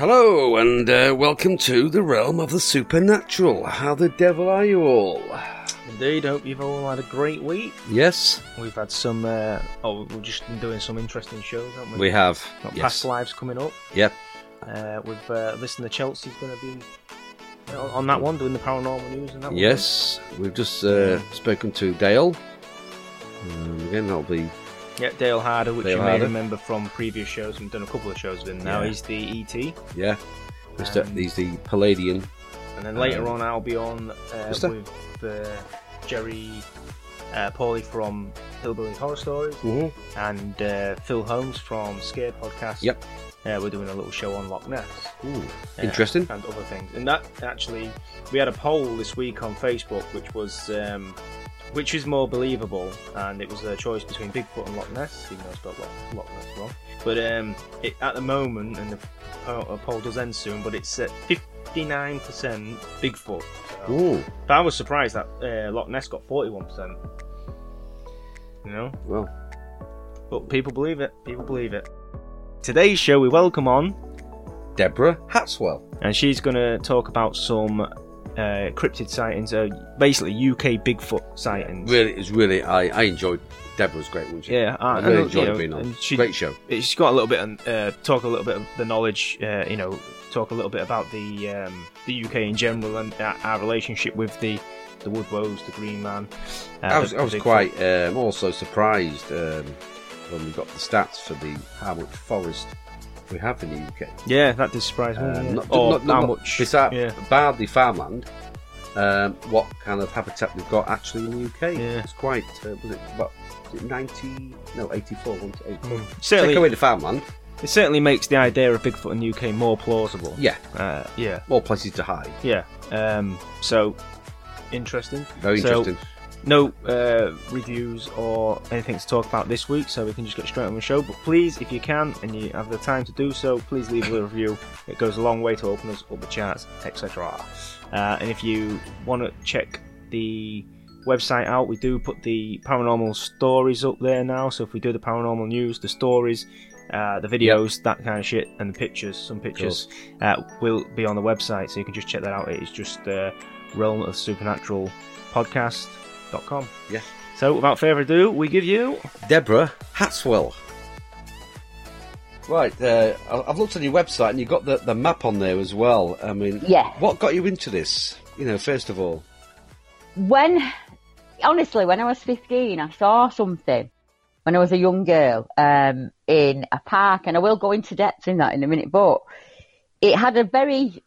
Hello, and uh, welcome to the realm of the supernatural. How the devil are you all? Indeed, hope you've all had a great week. Yes, We've had some, uh, oh, we've just been doing some interesting shows, haven't we? we have. Got yes. past lives coming up. Yep. Uh, we've uh, listened to Chelsea's going to be uh, on that one, doing the paranormal news and that one. Yes, we've just uh, spoken to Dale. Um, again, that'll be Yeah, Dale Harder, which Dale you may Harder. remember from previous shows. We've done a couple of shows with him now. Yeah. He's the ET. yeah. Mr. Um, he's the Pleiadian. And then later Um, on, I'll be on uh, with uh, Jerry uh, Pauly from Hillbilly Horror Stories. Mm-hmm. and uh, Phil Holmes from Scared Podcast. Yep. Uh, we're doing a little show on Loch Ness. Ooh, uh, interesting. And other things. And that actually, we had a poll this week on Facebook, which was um, which is more believable, and it was a choice between Bigfoot and Loch Ness, even though I spelled Loch, Loch Ness wrong. But um, it, at the moment, and the poll, uh, poll does end soon, but it's at 59% Bigfoot. So, Ooh, but I was surprised that uh, Loch Ness got 41%. You know? well, But people believe it. People believe it. Today's show, we welcome on, Deborah Hatswell. and she's going to talk about some uh, cryptid sightings, uh, basically UK Bigfoot sightings. Really, it's really. I, I enjoyed. Deborah's great, wasn't she? Yeah, I and, really and, enjoyed you know, being on. she- Great show. She's got a little bit, of, uh, talk a little bit of the knowledge, uh, you know, talk a little bit about the um, the UK in general and our, relationship with the the Woodwose, the Green Man. Uh, I was, I was quite um, also surprised um, when we got the stats for the much forest we have in the UK. Yeah, that did surprise me. Um, yeah. not- or not- not- how much? Besides, yeah. barely farmland. Um, what kind of habitat we've got actually in the UK? Yeah. It's quite. Uh, was it what? Was it ninety? No, eighty-four. 84. Mm. Certainly, Take away the farmland. It certainly makes the idea of Bigfoot in the UK more plausible. Yeah, Uh, yeah, more places to hide. yeah. Um, so interesting. Very So- interesting. No uh, reviews or anything to talk about this week, so we can just get straight on the show. But please, if you can and you have the time to do so, please leave a review. It goes a long way to open us up the charts, etc. Uh, and if you want to check the website out, we do put the paranormal stories up there now. So if we do the paranormal news, the stories, uh, the videos, that kind of shit, and the pictures, some pictures, uh, will be on the website. So you can just check that out. It is just uh, Realm of Supernatural Podcast.com. Yeah. So without further ado, we give you. Deborah Hatswell. Right, uh, I- I've looked on your website and you've got the, the map on there as well. I mean, Yeah. what got you into this? You know, first of all, When, honestly, when I was 15, I saw something when I was a young girl um, in a park, and I will go into depth in that in a minute, but it had a very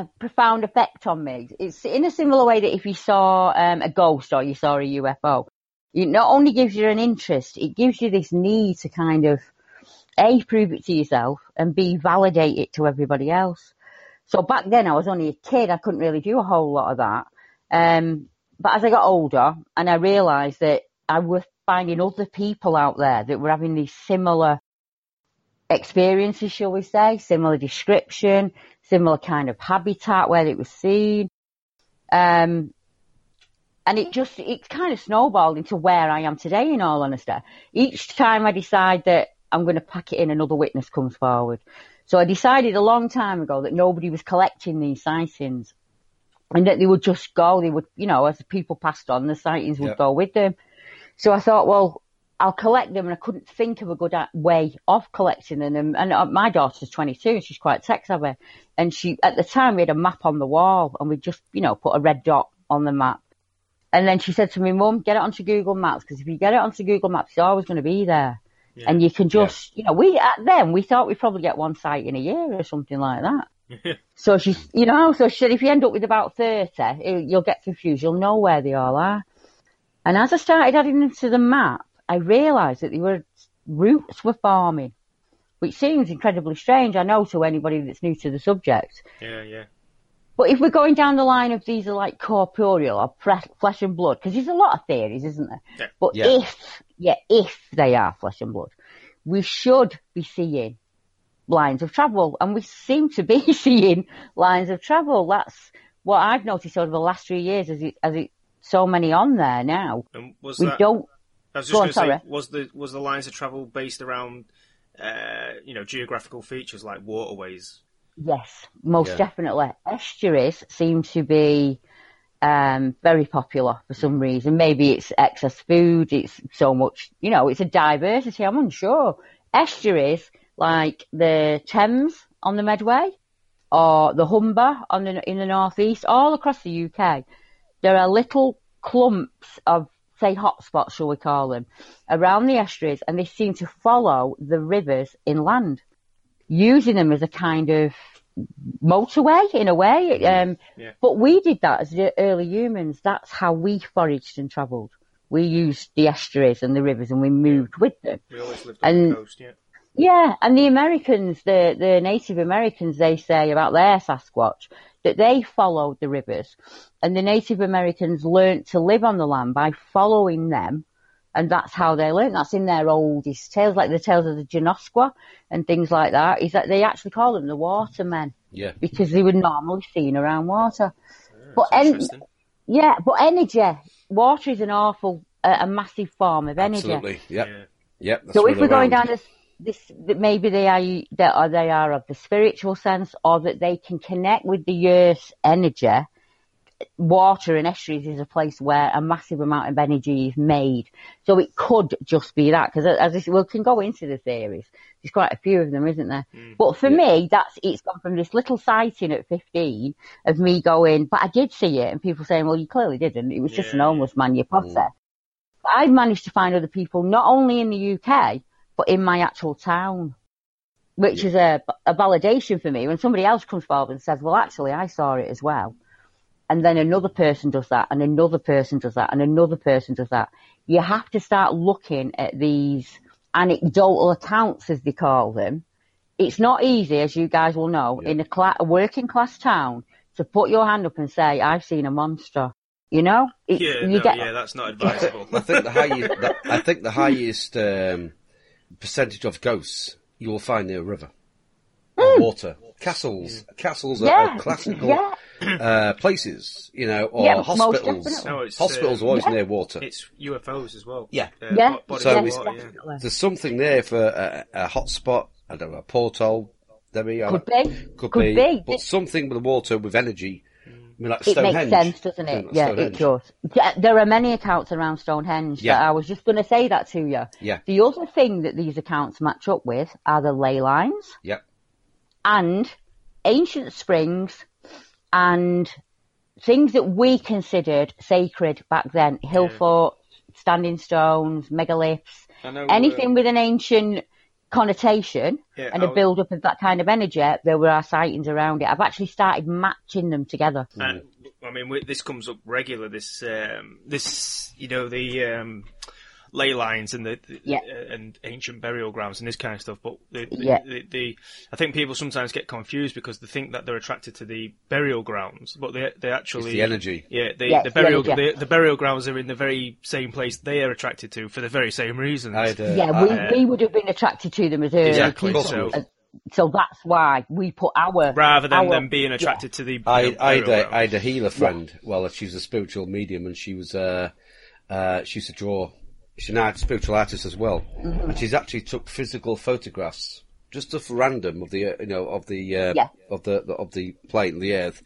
a profound effect on me. It's in a similar way that if you saw um, a ghost or you saw a UFO, it not only gives you an interest, it gives you this need to kind of A, prove it to yourself, and B, validate it to everybody else. So back then I was only a kid, I couldn't really do a whole lot of that. Um, but as I got older and I realised that I was finding other people out there that were having these similar experiences, shall we say, similar description, similar kind of habitat where it was seen. Um, and it just, it kind of snowballed into where I am today, in all honesty. Each time I decide that I'm going to pack it in, another witness comes forward. So I decided a long time ago that nobody was collecting these sightings and that they would just go, they would, you know, as the people passed on, the sightings would Yep. go with them. So I thought, well, I'll collect them, and I couldn't think of a good way of collecting them. And, and uh, my daughter's 22, and she's quite tech savvy. And she, at the time, we had a map on the wall, and we just, you know, put a red dot on the map. And then she said to me, Mum, get it onto Google Maps, because if you get it onto Google Maps, it's always going to be there. And you can just, you know, we, at then, we thought we'd probably get one site in a year or something like that. So she's, you know, so she said if you end up with about 30, you'll get confused. You'll know where they all are. And as I started adding them to the map, I realised that they were, roots were farming, which seems incredibly strange, I know, to anybody that's new to the subject. Yeah, yeah. But if we're going down the line of these are like corporeal or pre- flesh and blood, because there's a lot of theories, isn't there? Yeah. But Yeah. if, yeah, if they are flesh and blood, we should be seeing lines of travel, and we seem to be seeing lines of travel. That's what I've noticed over the last three years, as it, as it so many on there now. And was We that? don't. I was just going to say, sorry. was the was the lines of travel based around, uh, you know, geographical features like waterways? Yes, most Yeah. definitely. Estuaries seem to be um, very popular for some reason. Maybe it's excess food. It's so much, you know, it's a diversity. I'm unsure. Estuaries like the Thames on the Medway or the Humber on the, in the northeast, all across the UK. There are little clumps of, say, hotspots, shall we call them, around the estuaries, and they seem to follow the rivers inland using them as a kind of motorway in a way. Um, Yeah. But we did that as the early humans. That's how we foraged and travelled. We used the estuaries and the rivers and we moved with them. We always lived on And- the coast. Yeah. Yeah, and the Americans, the, the Native Americans, they say about their Sasquatch that they followed the rivers and the Native Americans learnt to live on the land by following them and that's how they learnt. That's in their oldest tales, like the tales of the Genoskwa and things like that, is that they actually call them the watermen Yeah. because they were normally seen around water. but en- yeah, but energy, water is an awful, uh, a massive form of energy. Absolutely. Yep. Yeah. Yep. that's So if we're going around. down this, this that maybe they are that or they are of the spiritual sense, or that they can connect with the earth's energy. Water and estuaries is a place where a massive amount of energy is made. So it could just be that because as I said, we can go into the theories. There's quite a few of them, isn't there? Mm. But for me, that's it's gone from this little sighting at 15 of me going, but I did see it, and people saying, well, you clearly didn't. It was just an Yeah, homeless man you. But mm. I've managed to find other people not only in the UK but in my actual town, which is a, a validation for me. When somebody else comes forward and says, "Well, actually, I saw it as well," and then another person does that, and another person does that, and another person does that, you have to start looking at these anecdotal accounts, as they call them. It's not easy, as you guys will know, in a, cla- a working class town to put your hand up and say, "I've seen a monster." You know, It's- Yeah, you no, get yeah, that's not advisable. I think the highest. the, I think the highest um, percentage of ghosts you will find near a river, or water. Castles, castles are, yeah, are classical yeah. uh, places, you know, or Yeah, hospitals. No, hospitals uh, are always yeah. near water. it's UFOs as well. Yeah. Uh, Yeah, bo- So of water, yeah. There's something there for a, a hot spot. I don't know, a porthole. There we are. Could be. Could, Could be. be. But something with the water with energy. Mean, like It makes sense, doesn't it? Like Yeah, Stonehenge. it does. There are many accounts around Stonehenge Yeah. that I was just going to say that to you. Yeah. The other thing that these accounts match up with are the ley lines Yep. and ancient springs and things that we considered sacred back then. Hill forts, standing stones, megaliths, know, anything uh, with an ancient connotation Yeah, and a build up of that kind of energy, there were our sightings around it. I've actually started matching them together. And, I mean, this comes up regular. This, um, this, you know, the um, ley lines and the, the Yeah. uh, and ancient burial grounds and this kind of stuff. But the, the, Yeah. the, the, I think people sometimes get confused because they think that they're attracted to the burial grounds, but they they It's actually the energy. Yeah, the, Yeah, the it's the burial energy. the, the burial grounds are in the very same place they are attracted to for the very same reasons. I had, uh, Yeah, we, Uh, we would have been attracted to them as early Exactly, people. so- Uh, so that's why we put our rather than our- them being attracted to the you I, I, had burial a, had a healer friend. Well, she was a spiritual medium, and she was uh, uh, she used to draw. She's an art, spiritual artist as well, Mm-hmm. and she's actually took physical photographs, just of random of the uh, you know of the uh, Yeah. of the, the of the plate and the earth.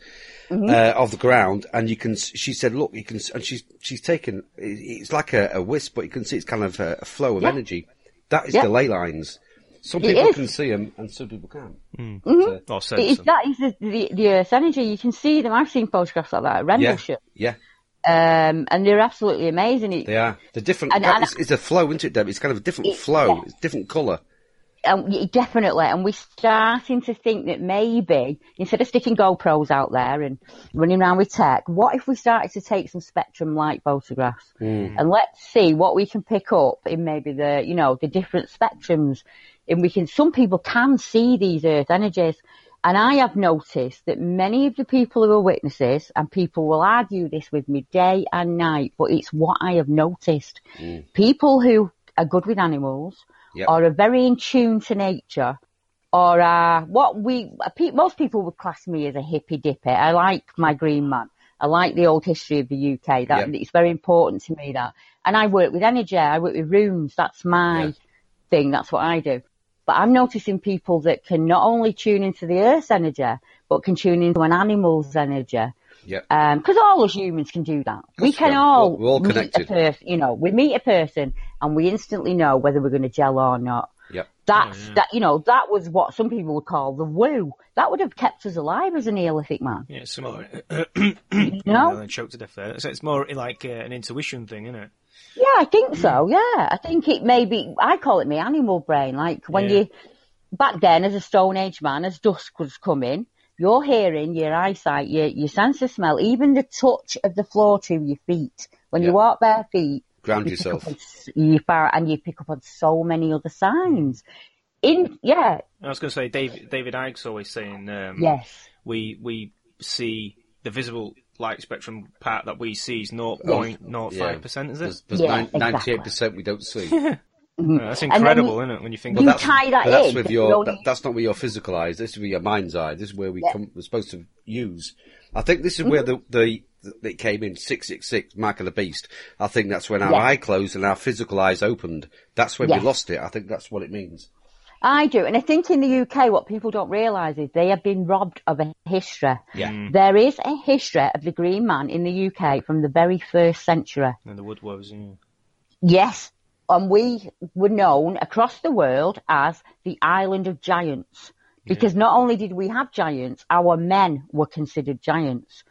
Mm-hmm. Uh, of the ground, and you can. She said, "Look, you can." And she's she's taken. It's like a, a wisp, but you can see it's kind of a, a flow of Yeah. energy. That is Yeah. the ley lines. Some It people is. can see them, and some people can't. Mm-hmm. or It sense is, them. that is the, the, the Earth's energy. You can see them. I've seen photographs like that at Yeah, yeah. Um, and they're absolutely amazing. It, They are. The different. And- and- is- it's a flow, isn't it, Deb? It's kind of a different It- flow. yeah. It's different colour. um, definitely, and we're starting to think that maybe instead of sticking GoPros out there and running around with tech, what if we started to take some spectrum light photographs and let's see what we can pick up in maybe the, you know, the different spectrums, and we can. Some people can see these Earth energies, and I have noticed that many of the people who are witnesses, and people will argue this with me day and night, but it's what I have noticed. Mm. People who are good with animals Yep. or are very in tune to nature or are what we, most people would class me as a hippy dippy. I like my green man. I like the old history of the UK. That Yep. it's very important to me that. And I work with energy. I work with runes. That's my thing. That's what I do. But I'm noticing people that can not only tune into the Earth's energy, but can tune into an animal's energy. Yep. Because all us humans can do that. we we can can. all, We're- we're all meet connected. a person, you know, we meet a person and we instantly know whether we're going to gel or not. Yep. That's that, you know, that was what some people would call the woo. That would have kept us alive as a Neolithic man. Yeah, it's more. You know? choked to death there. So it's more like uh, an intuition thing, isn't it? Yeah, I think so. Yeah, I think it may be. I call it my animal brain. Like when Yeah. you back then, as a Stone Age man, as dusk was coming, your hearing, your eyesight, your your sense of smell, even the touch of the floor to your feet. When Yeah. you walk bare feet, Ground you yourself. on you far, and you pick up on so many other signs. In yeah, I was going to say, David David Icke's always saying, um, yes, we we see the visible light spectrum part that we see is Oh, 0.05 percent, is it? There's, there's Yeah, 98% we don't see. Yeah, mm-hmm. that's incredible, you- isn't it? When you think you that's, tie that but that's with your. Only... That, that's not with your physical eyes. This is with your mind's eye. This is where we Yeah. come. We're supposed to use. I think this is mm-hmm. where the the that it came in six six six mark of the beast. I think that's when our Yeah. eye closed and our physical eyes opened. That's when Yes. we lost it. I think that's what it means. I do. And I think in the UK, what people don't realise is they have been robbed of a history. Yeah. Mm. There is a history of the Green Man in the UK from the very first century. and the woodwose. Yeah. Yes. And we were known across the world as the Island of Giants. Because not only did we have giants, our men were considered giants.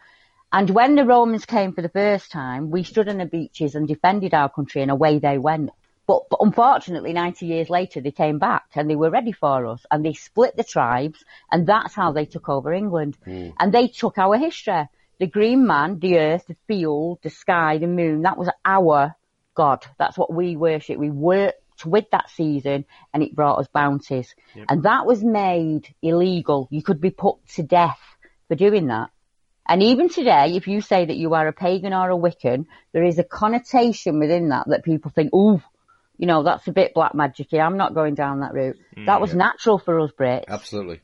And when the Romans came for the first time, we stood on the beaches and defended our country and away they went. But, but unfortunately, 90 years later, they came back and they were ready for us and they split the tribes and that's how they took over England. Hmm. And they took our history. The green man, the earth, the field, the sky, the moon, that was our God. That's what we worship. We worked with that season and it brought us bounties. And that was made illegal. You could be put to death for doing that. And even today, if you say that you are a pagan or a Wiccan, there is a connotation within that that people think, ooh, you know, that's a bit black magicy. I'm not going down that route. that was natural for us Brits. Absolutely.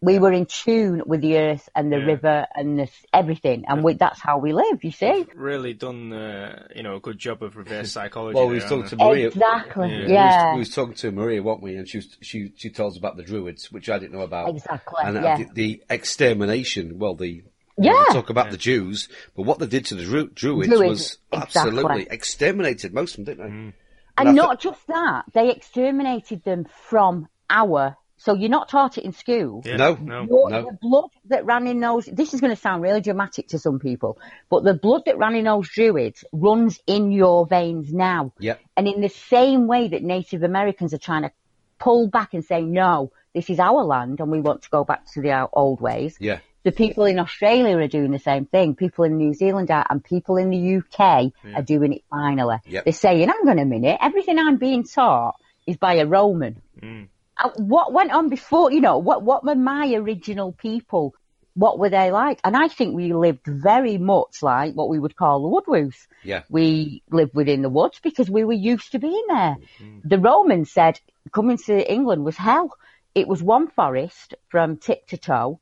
We were in tune with the earth and the Yeah. river and the, everything. And we, that's how we live, you see? Really done, uh, you know, a good job of reverse psychology. Well, we there, was talking haven't to Maria. Exactly. Yeah. We Yeah. was, we was talking to Maria, weren't we? And she was, she she told us about the Druids, which I didn't know about. Exactly, And yeah. the, the extermination. Well, the Yeah. we talk about the Jews, but what they did to the Dru- Druids, Druids, was exactly. absolutely exterminated most of them, didn't they? Mm. And And I not just that, they exterminated them from our. So you're not taught it in school. Yeah, No. no. Your- No. The blood that ran in those, this is going to sound really dramatic to some people, but the blood that ran in those druids runs in your veins now. Yep. And in the same way that Native Americans are trying to pull back and say, no, this is our land and we want to go back to the old ways. Yeah. The people in Australia are doing the same thing. People in New Zealand are, and people in the UK hmm. are doing it finally. Yep. They're saying, hang on a minute, everything I'm being taught is by a Roman. Hmm. Uh, what went on before, you know, what, what were my original people? What were they like? And I think we lived very much like what we would call the woodwoos. Yeah. We lived within the woods because we were used to being there. Hmm. The Romans said coming to England was hell. It was one forest from tip to toe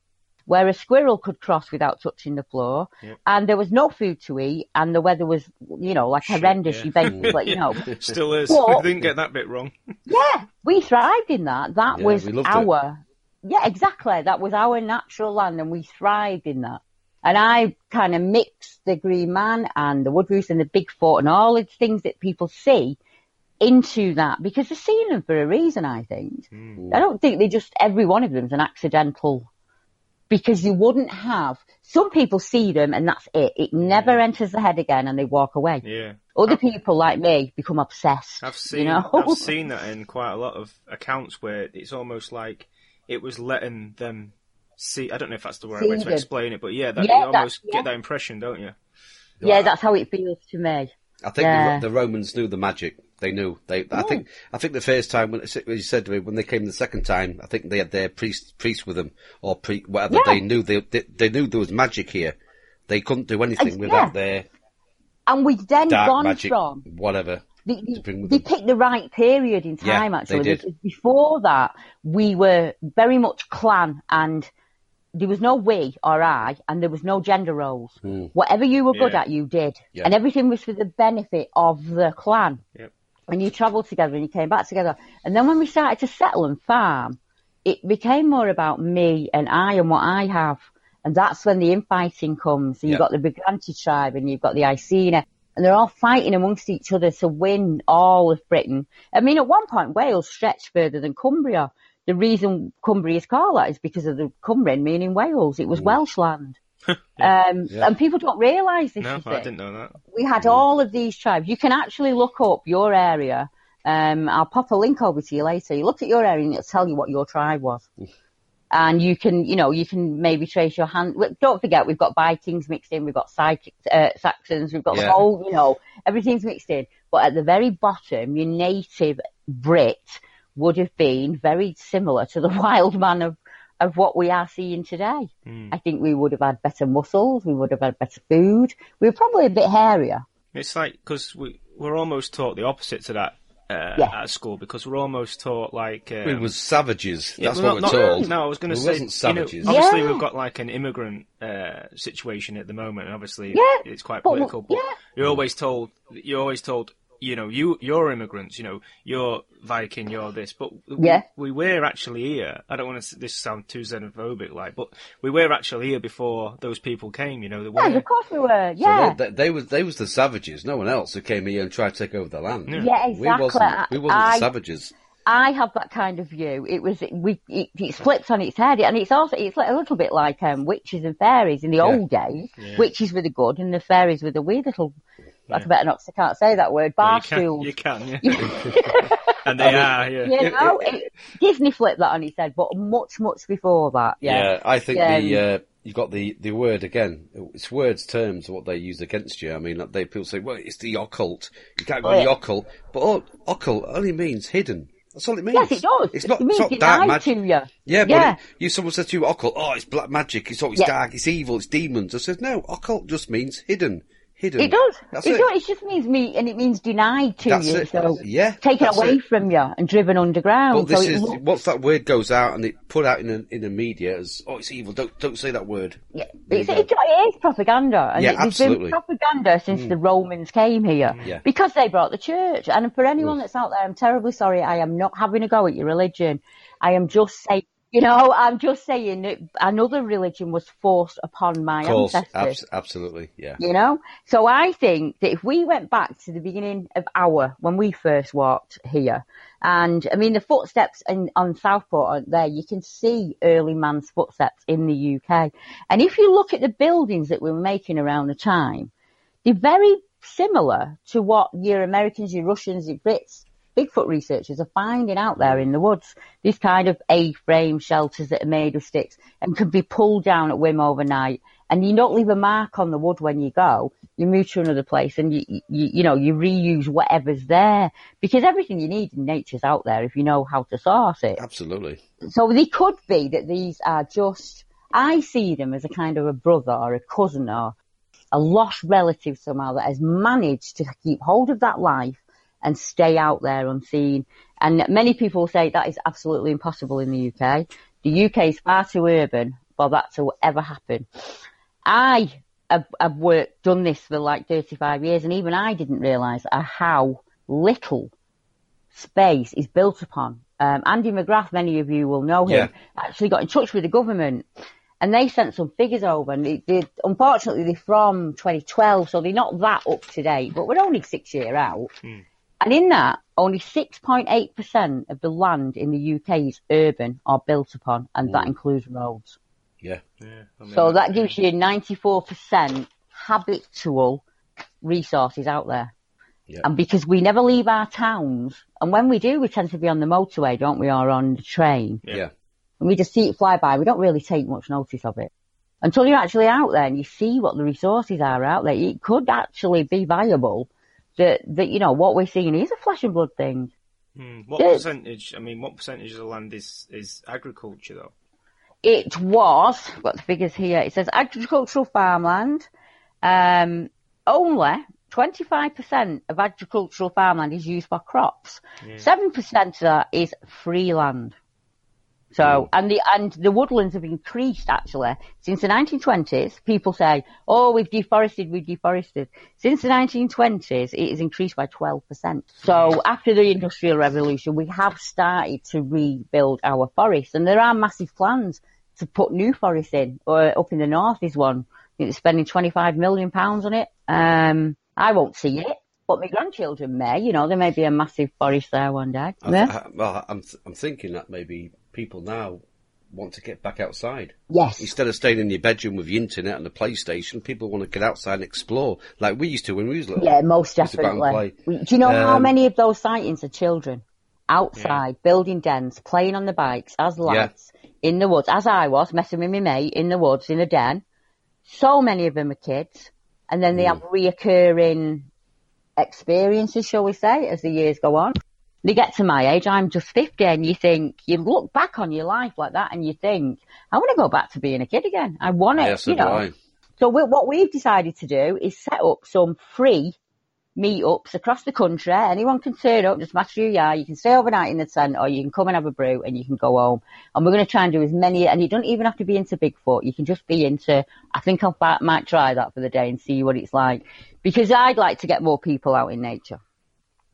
where a squirrel could cross without touching the floor and there was no food to eat and the weather was, you know, like horrendous. yeah. You basically, you know, Still is. Well- I didn't get that bit wrong. yeah, we thrived in that. That Yeah, was we loved it. our, yeah, exactly. That was our natural land, and we thrived in that. And I kind of mixed the Green Man and the Woodroos and the Bigfoot and all the things that people see into that because they're seeing them for a reason. I think. Hmm. I don't think they just every one of them is an accidental. Because you wouldn't have some people see them and that's it. It never mm. enters the head again and they walk away. Yeah. Other people like me become obsessed. I've seen you know? I've seen that in quite a lot of accounts where it's almost like it was letting them see. I don't know if that's the right way to See them. explain it, but yeah, that, Yeah, you almost yeah. get that impression, don't you? yeah, that's how it feels to me. I think Yeah. the, the Romans knew the magic. They knew. They. I think. I think the first time when when you said to me when they came the second time, I think they had their priest priest with them or pre, whatever. Yeah. They knew they, they they knew there was magic here. They couldn't do anything Uh, without yeah. their And we've then dark gone magic, from whatever. They, to bring they, with they them. picked the right period in Yeah, time, they actually. did. Before that, we were very much clan and there was no we or I and there was no gender roles. Whatever you were good Yeah. at, you did. Yeah. And everything was for the benefit of the clan. Yep. And you travelled together and you came back together. And then when we started to settle and farm, it became more about me and I and what I have. And that's when the infighting comes. So you've got the Brigantes tribe and you've got the Iceni. And they're all fighting amongst each other to win all of Britain. I mean, at one point, Wales stretched further than Cumbria. The reason Cumbria is called that is because of the Cumbrian meaning Wales. It was mm. Welsh land. um, Yeah. And people don't realise this. No, you I see didn't know that. we had all of these tribes. You can actually look up your area. Um, I'll pop a link over to you later. You look at your area and it'll tell you what your tribe was. And you can, you know, you can maybe trace your hand. Don't forget, we've got Vikings mixed in, we've got Psych- uh, Saxons, we've got the whole, you know, everything's mixed in. But at the very bottom, your native Brit would have been very similar to the wild man of, of what we are seeing today. Hmm. I think we would have had better muscles, we would have had better food, we were probably a bit hairier. It's like because we we're almost taught the opposite to that uh, Yeah. at school because we're almost taught like um, We was savages. Yeah, That's well, what not- we're not- told. No, I was going to say, wasn't you know, savages. obviously Yeah. we've got like an immigrant uh, situation at the moment, and obviously Yeah, it's quite but- political. But yeah. you're always told, you're always told, you know, you you're immigrants, you know, you're Viking, you're this, but Yeah. we, we were actually here. I don't want to this sound too xenophobic, like, but we were actually here before those people came. You know, they Yeah, were. of course we were. So Yeah. they, they, they was they was the savages. No one else who came here and tried to take over the land. Yeah, We exactly. wasn't. We wasn't I- the savages. I have that kind of view. It was we it, it flips on its head, and it's also it's like a little bit like um, witches and fairies in the old days. Witches were the good, and the fairies were the weird little. That's better not. 'cause I can't say that word. Well, Bar you can, stools. you can, yeah. and they are, yeah. You know, it, Disney flipped that on its head, but much, much before that. Yeah. I think Yeah, the uh, you got the the word again. It's words terms what they use against you. I mean, they people say, well, it's the occult. You can't go Oh, in the occult, but oh, occult only means hidden. That's all it means. Yes, it does. It's not. It means it's not dark magic. to you. Yeah, but Yeah. It, you someone says to you occult, oh, it's black magic. It's always Yeah. dark. It's evil. It's demons. I said no. Occult just means hidden. Hidden. It does. That's it it. does. It just means me, and it means denied to That's you. it. So Yeah, taken away it. from you and driven underground. But this so is looks- once that word goes out and it put out in a, in the media as oh, it's evil. Don't don't say that word. Yeah, it's, it, is propaganda, and Yeah, it, absolutely. been propaganda since mm. the Romans came here Yeah. because they brought the church. And for anyone that's out there, I'm terribly sorry. I am not having a go at your religion. I am just saying, you know, I'm just saying that another religion was forced upon my Of course, ancestors. abs- absolutely, yeah. You know, so I think that if we went back to the beginning of our when we first walked here, and I mean the footsteps in, on Southport are there, you can see early man's footsteps in the UK. And if you look at the buildings that we were making around the time, they're very similar to what your Americans, your Russians, your Brits, Bigfoot researchers are finding out there in the woods. These kind of A-frame shelters that are made of sticks and can be pulled down at whim overnight. And you don't leave a mark on the wood when you go. You move to another place and you, you, you know, you reuse whatever's there because everything you need in nature's out there if you know how to source it. Absolutely. So they could be that these are just, I see them as a kind of a brother or a cousin or a lost relative somehow that has managed to keep hold of that life and stay out there unseen. And many people say that is absolutely impossible in the UK. The UK is far too urban for that to ever happen. I have, have worked, done this for like 35 years and even I didn't realise how little space is built upon. Um, Andy McGrath, many of you will know him, actually got in touch with the government and they sent some figures over and they, they, unfortunately they're from 2012 so they're not that up to date but we're only six year out and in that only 6.8% of the land in the UK is urban or built upon and that includes roads Yeah. Yeah, I mean, so that gives you 94% habitual resources out there Yeah. And because we never leave our towns, and when we do, we tend to be on the motorway, don't we, or on the train, Yeah. and we just see it fly by. We don't really take much notice of it until you're actually out there and you see what the resources are out there. It could actually be viable that that you know what we're seeing is a flesh and blood thing. Hmm. What Yeah. percentage? I mean, what percentage of the land is is agriculture though? It was, I've got the figures here, it says agricultural farmland, um, only 25% of agricultural farmland is used for crops. 7% of that is free land. So, and the, and the woodlands have increased actually. Since the 1920s, people say, oh, we've deforested, we've deforested. Since the 1920s, it has increased by 12%. So after the industrial revolution, we have started to rebuild our forests and there are massive plans to put new forests in. Or up in the north is one. I spending 25 million pounds on it. Um, I won't see it, but my grandchildren may. You know, there may be a massive forest there one day. I, Yeah. I, well, I'm I'm thinking that maybe people now want to get back outside Yes. instead of staying in your bedroom with the internet and the PlayStation. People want to get outside and explore, like we used to when we was little. Yeah, most Used to go out and definitely. play. Do you know how Um, many of those sightings are children? Outside, building dens, playing on the bikes as lads, in the woods, as I was, messing with my mate in the woods, in a den. So many of them are kids. And then they Hmm. have reoccurring experiences, shall we say, as the years go on. They get to my age, I'm just 50, and you think, you look back on your life like that and you think, I want to go back to being a kid again. I want it, Yeah, so you know. I. So we, what we've decided to do is set up some free meetups across the country. Anyone can turn up, just matter who you are. You can stay overnight in the tent or you can come and have a brew and you can go home. And we're going to try and do as many, and you don't even have to be into Bigfoot. You can just be into, I think I might try that for the day and see what it's like. Because I'd like to get more people out in nature.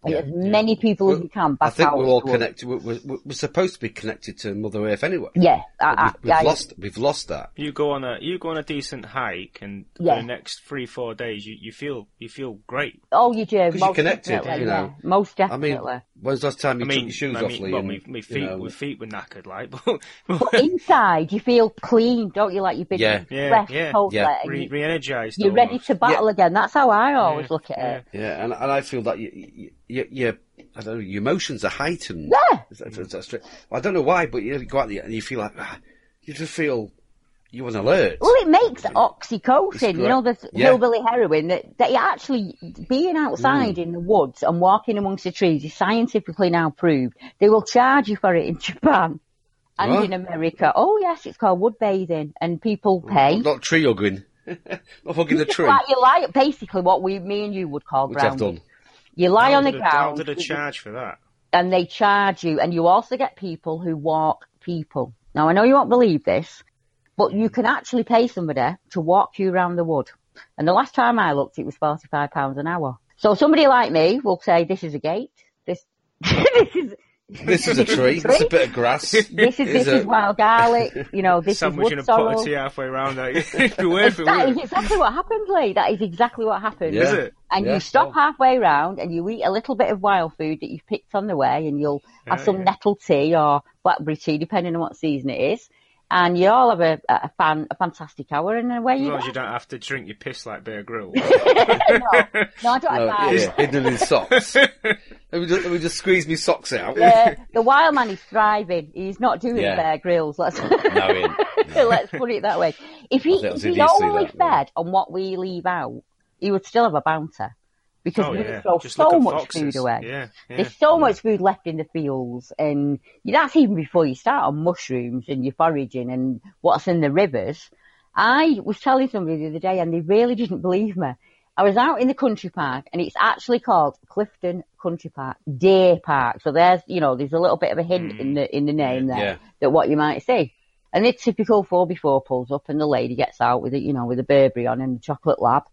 Yeah, as many people as we can I think out. we're all into connected. We're, we're, we're supposed to be connected to Mother Earth anyway. Yeah. I, I, we've, we've I- lost. We've lost that. You go on a you go on a decent hike, and Yeah. for the next three four days, you, you feel you feel great. Oh, you do. Because you're Most connected, definitely, you know. yeah. Most I definitely. mean, when's the last time you I mean, took your shoes I off, mean, Lee? well, and, my, my you feet know, my feet were knackered, like, but, But inside, you feel clean, don't you? Like you've been Yeah. Yeah, fresh, yeah, totally, yeah. Re- re-energized. you're ready to battle again. That's how I always Yeah, look at it. Yeah, and, and I feel that you, you, you, you, I don't know, your emotions are heightened. Yeah. Is that- is that straight? I don't know why, but you go out there and you feel like, ah, you just feel you're on alert. Well, it makes oxytocin, you know, the Yeah. hillbilly heroin, that, that you actually, being Mm. outside in the woods and walking amongst the trees is scientifically now proved. They will charge you for it in Japan and What? in America. Oh, yes, it's called wood bathing, and people pay. Not tree hugging. not hugging the tree, Like you lie, basically what we, me and you would call which I've done. You lie How on the did a- How ground. did a charge for that? and they charge you, and you also get people who walk people. Now, I know you won't believe this, but you can actually pay somebody to walk you around the wood. And the last time I looked, it was £45 an hour. So somebody like me will say, this is a gate, this, this is, This is a tree. This is a bit of grass. this is, this a- is wild garlic, you know, this Sandwiching is a wood pot sorrel. of tea halfway around. Like, it'd be worth it, That wouldn't exactly what happened, Lee. That is exactly what happened. Yeah. Is it? And Yeah. you stop halfway round and you eat a little bit of wild food that you've picked on the way and you'll have Yeah, some yeah. nettle tea or blackberry tea, depending on what season it is. And you all have a, a fan, a fantastic hour and away As you long as you don't have to drink your piss like Bear Grylls. no, no, I don't No, have yeah, that. hidden in socks. let, me just, let me just squeeze my socks out. Yeah, the wild man is thriving. He's not doing Yeah. Bear Grylls. Let's, No, he ain't. let's put it that way. If he, I think I if was he's idiocy, only that, yeah. fed on what we leave out, he would still have a bounty. Because oh we yeah, throw just so much foxes. food away. Yeah, yeah. There's so much food left in the fields, and that's even before you start on mushrooms and your foraging and what's in the rivers. I was telling somebody the other day, and they really didn't believe me. I was out in the country park, and it's actually called Clifton Country Park, Deer Park. So there's, you know, there's a little bit of a hint in mm. the in the name there that what you might see. And the typical four before pulls up, and the lady gets out with it, you know, with a Burberry on and the chocolate lab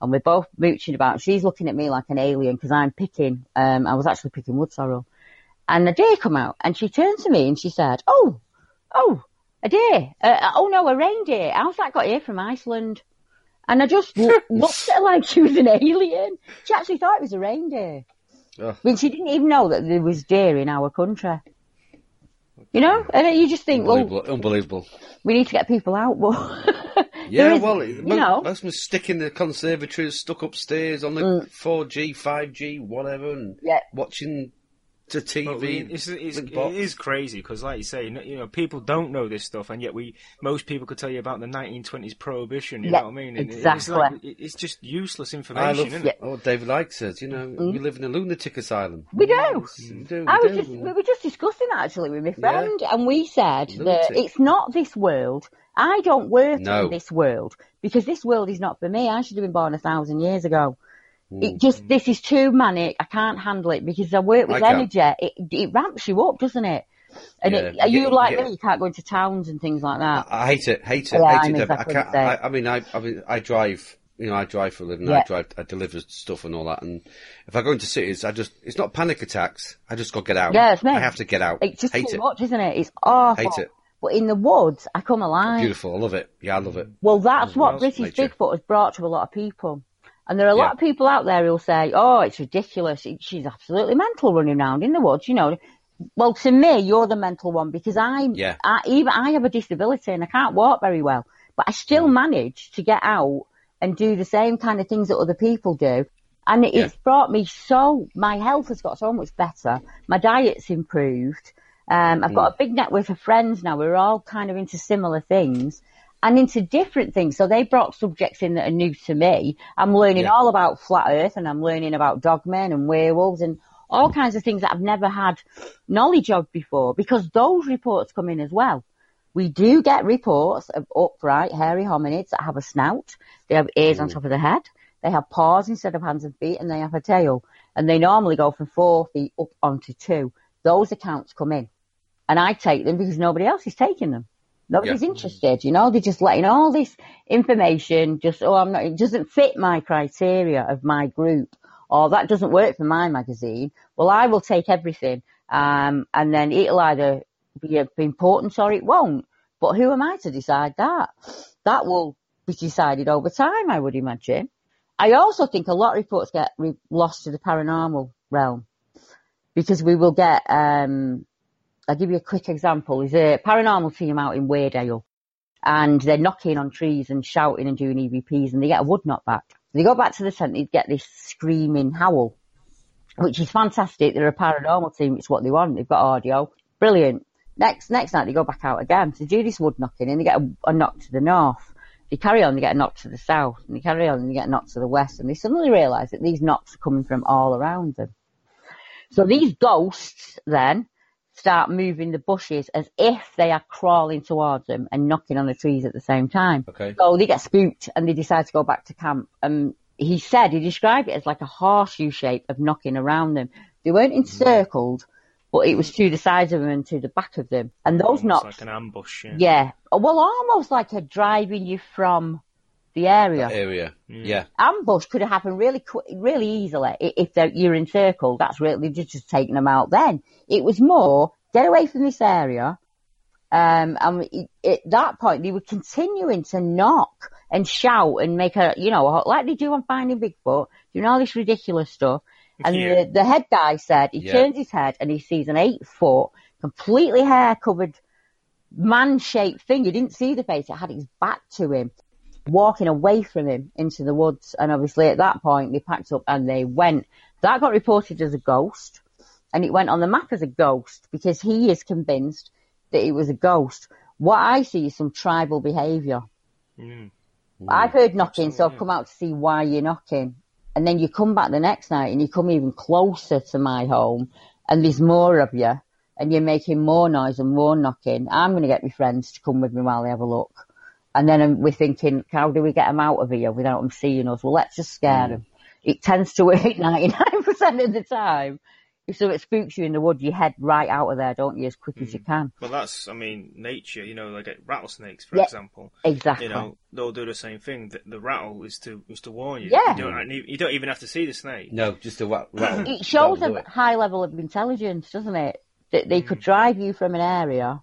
and we're both mooching about. She's looking at me like an alien because I'm picking. Um, I was actually picking wood sorrel, and a deer come out, and she turned to me and she said, "Oh, oh, a deer. Uh, oh no, a reindeer. How's that got here from Iceland?" And I just looked at her like she was an alien. She actually thought it was a reindeer. Oh. I mean, she didn't even know that there was deer in our country. You know, and you just think, well, Unbelievable. Unbelievable. we need to get people out, but Yeah, is- well, you mo- know. most of them stick in the conservatories, stuck upstairs on the Mm. 4G, 5G, whatever, and Yeah. watching the But TV. we, it's, it's, link it box. is crazy because, like you say, you know, people don't know this stuff, and yet we most people could tell you about the 1920s prohibition. You Yeah, know what I mean? And exactly. It's, like, it's just useless I information, love isn't it? oh, David Icke says, you know, Mm. we live in a lunatic asylum. We do. We do, I was do. just, we were just discussing that actually with my Yeah. friend, and we said that it's not this world. I don't work No. in this world because this world is not for me. I should have been born a thousand years ago. Mm. It just this is too manic. I can't handle it because I work with I energy. It, it ramps you up, doesn't it? And Yeah, it, you are you like me? You can't go into towns and things like that. I hate it, hate it, Yeah, hate I'm it. Exactly I can't. I, I mean, I, I mean, I drive. You know, I drive for a living. I drive. I deliver stuff and all that. And if I go into cities, I just. It's not panic attacks. I just got to get out. Yeah, it's me. I have to get out. It's just hate too it. much, isn't it? It's awful. Hate it. But in the woods, I come alive. Beautiful. I love it. Yeah, I love it. Well, that's what British. Bigfoot has brought to a lot of people. And there are a Yeah. lot of people out there who'll say, oh, it's ridiculous. She's absolutely mental running around in the woods, you know. Well, to me, you're the mental one because I'm, Yeah. I, even I have a disability and I can't walk very well, but I Mm. still manage to get out and do the same kind of things that other people do. And it, Yeah. it's brought me so, my health has got so much better. My diet's improved. Um, I've Mm. got a big network of friends now. We're all kind of into similar things and into different things. So they brought subjects in that are new to me. I'm learning Yeah. all about flat earth and I'm learning about dogmen and werewolves and all kinds of things that I've never had knowledge of before because those reports come in as well. We do get reports of upright, hairy hominids that have a snout. They have ears on mm. top of the head. They have paws instead of hands and feet and they have a tail. And they normally go from four feet up onto two. Those accounts come in. And I take them because nobody else is taking them. Nobody's Yeah. interested, you know, they're just letting all this information just, oh, I'm not, it doesn't fit my criteria of my group or that doesn't work for my magazine. Well, I will take everything, um, and then it'll either be important or it won't. But who am I to decide that? That will be decided over time, I would imagine. I also think a lot of reports get re- lost to the paranormal realm because we will get, um, I'll give you a quick example. There's a paranormal team out in Weardale and they're knocking on trees and shouting and doing EVPs and they get a wood knock back. They go back to the centre, they get this screaming howl, which is fantastic. They're a paranormal team. It's what they want. They've got audio. Brilliant. Next, next night they go back out again to do this wood knocking and they get a, a knock to the north. They carry on, they get a knock to the south and they carry on and they get a knock to the west and they suddenly realise that these knocks are coming from all around them. So these ghosts then start moving the bushes as if they are crawling towards them and knocking on the trees at the same time. Okay. So they get spooked and they decide to go back to camp. And he said, he described it as like a horseshoe shape of knocking around them. They weren't encircled, but it was to the sides of them and to the back of them. And those Almost knocks, like an ambush. Yeah. yeah, well, almost like a driving you from the area. Area. Yeah. Ambush could have happened really quick, really easily if they're, you're encircled. That's really just, just taking them out. Then it was more get away from this area. Um, and at that point, they were continuing to knock and shout and make a, you know, like they do on Finding Bigfoot, doing all this ridiculous stuff. And Yeah. the, the head guy said he Yeah. turns his head and he sees an eight foot, completely hair covered, man shaped thing. He didn't see the face; it had its back to him, walking away from him into the woods. And obviously, at that point, they packed up and they went. That got reported as a ghost, and it went on the map as a ghost because he is convinced that it was a ghost. What I see is some tribal behaviour. Mm. I've heard knocking, so I've come out to see why you're knocking. And then you come back the next night and you come even closer to my home and there's more of you and you're making more noise and more knocking. I'm going to get my friends to come with me while they have a look. And then um, we're thinking, how do we get them out of here without them seeing us? Well, let's just scare mm. them. It tends to work 99% of the time. If something spooks you in the wood, you head right out of there, don't you, as quick as you mm. can. Well, that's, I mean, nature. You know, like rattlesnakes, for Yeah. example. Exactly. You know, they'll do the same thing. The, the rattle is to is to warn you. Yeah. You don't, you don't even have to see the snake. No, just a rattle. it shows a it. high level of intelligence, doesn't it? That they could mm. drive you from an area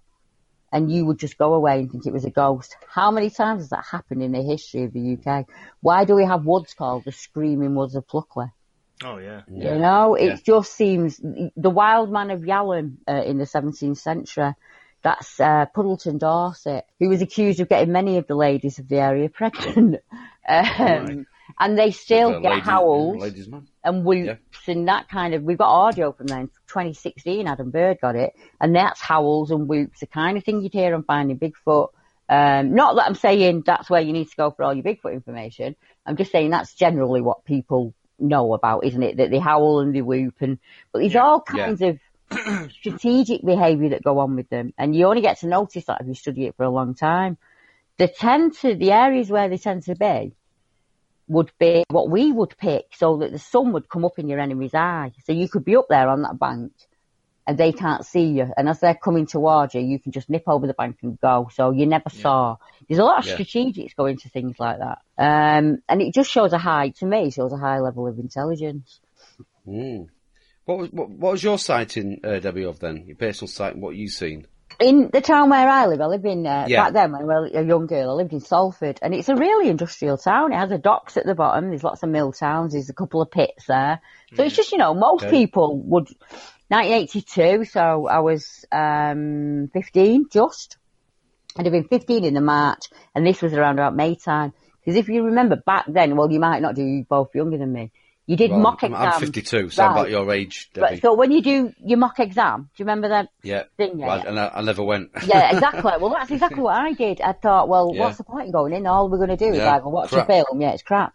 and you would just go away and think it was a ghost. How many times has that happened in the history of the UK? Why do we have woods called the Screaming Woods of Pluckley? Oh yeah. Yeah. You know, it Yeah. just seems the wild man of Yellham uh, in the 17th century. That's uh, Puddletown Dorset, who was accused of getting many of the ladies of the area pregnant. um, And they still The get lady- howls And whoops and that kind of. We've got audio from them. 2016, Adam Bird got it, and that's howls and whoops, the kind of thing you'd hear on Finding Bigfoot. Um, not that I'm saying that's where you need to go for all your Bigfoot information. I'm just saying that's generally what people know about, isn't it? That they howl and they whoop, and but there's all Yeah. kinds of strategic behaviour that go on with them, and you only get to notice that if you study it for a long time. They tend to the areas where they tend to be would be what we would pick so that the sun would come up in your enemy's eye. So you could be up there on that bank and they can't see you. And as they're coming towards you, you can just nip over the bank and go. So you never saw. There's a lot of Yeah. strategics going into things like that. Um, and it just shows a high, to me, shows a high level of intelligence. Mm. What was what, what was your sighting, uh, Debbie, of then? Your personal sight and what you've seen? In the town where I live, I live in, uh, Yeah. back then when I was a young girl, I lived in Salford and it's a really industrial town. It has a docks at the bottom. There's lots of mill towns. There's a couple of pits there. So it's just, you know, most Okay. people would, 1982, so I was, um, 15 just. I'd have been 15 in the March and this was around about May time. Because if you remember back then, well, you might not do, you're both younger than me. You did mock I'm, exams. I'm 52, so I'm about your age, Debbie. But, so when you do your mock exam, do you remember that yeah. thing? Yeah, Well, yeah. and I, I never went. Yeah, exactly. Well, that's exactly what I did. I thought, well, Yeah. what's the point in going in? All we're going to do is Yeah, either watch crap. a film. Yeah, it's crap.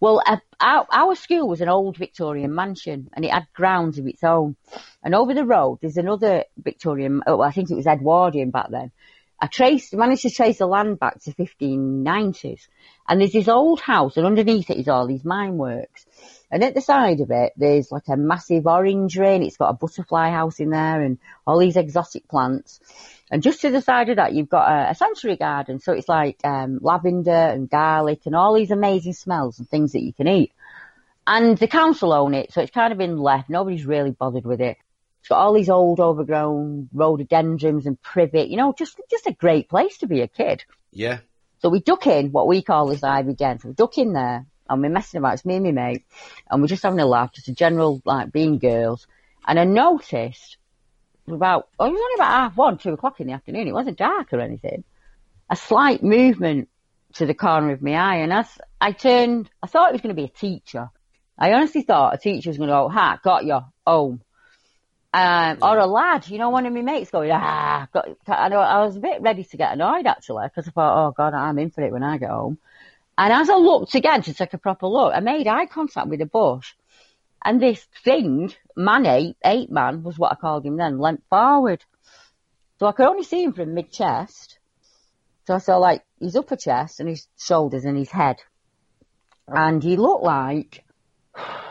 Well, uh, our, our school was an old Victorian mansion and it had grounds of its own. And over the road, there's another Victorian, oh, I think it was Edwardian back then. I traced, managed to trace the land back to 1590s. And there's this old house and underneath it is all these mine works. And at the side of it, there's like a massive orangery and it's got a butterfly house in there and all these exotic plants. And just to the side of that, you've got a, a sanctuary garden. So it's like um, lavender and garlic and all these amazing smells and things that you can eat. And the council own it, so it's kind of been left. Nobody's really bothered with it. It's got all these old overgrown rhododendrons and privet. You know, just just a great place to be a kid. Yeah. So we duck in what we call this ivy den. So we duck in there and we're messing about. It's me and my mate, and we're just having a laugh, just a general like being girls. And I noticed about oh, it was only about half one, two o'clock in the afternoon. It wasn't dark or anything. A slight movement to the corner of my eye, and as I turned, I thought it was going to be a teacher. I honestly thought a teacher was going to go, "Ha, got you home." Um, or a lad, you know, one of my mates going, ah, got, I, know, I was a bit ready to get annoyed actually, because I thought, oh god, I'm in for it when I get home. And as I looked again to take a proper look, I made eye contact with a bush. And this thing, man ape, ape man was what I called him then, leant forward. So I could only see him from mid chest. So I saw like his upper chest and his shoulders and his head. And he looked like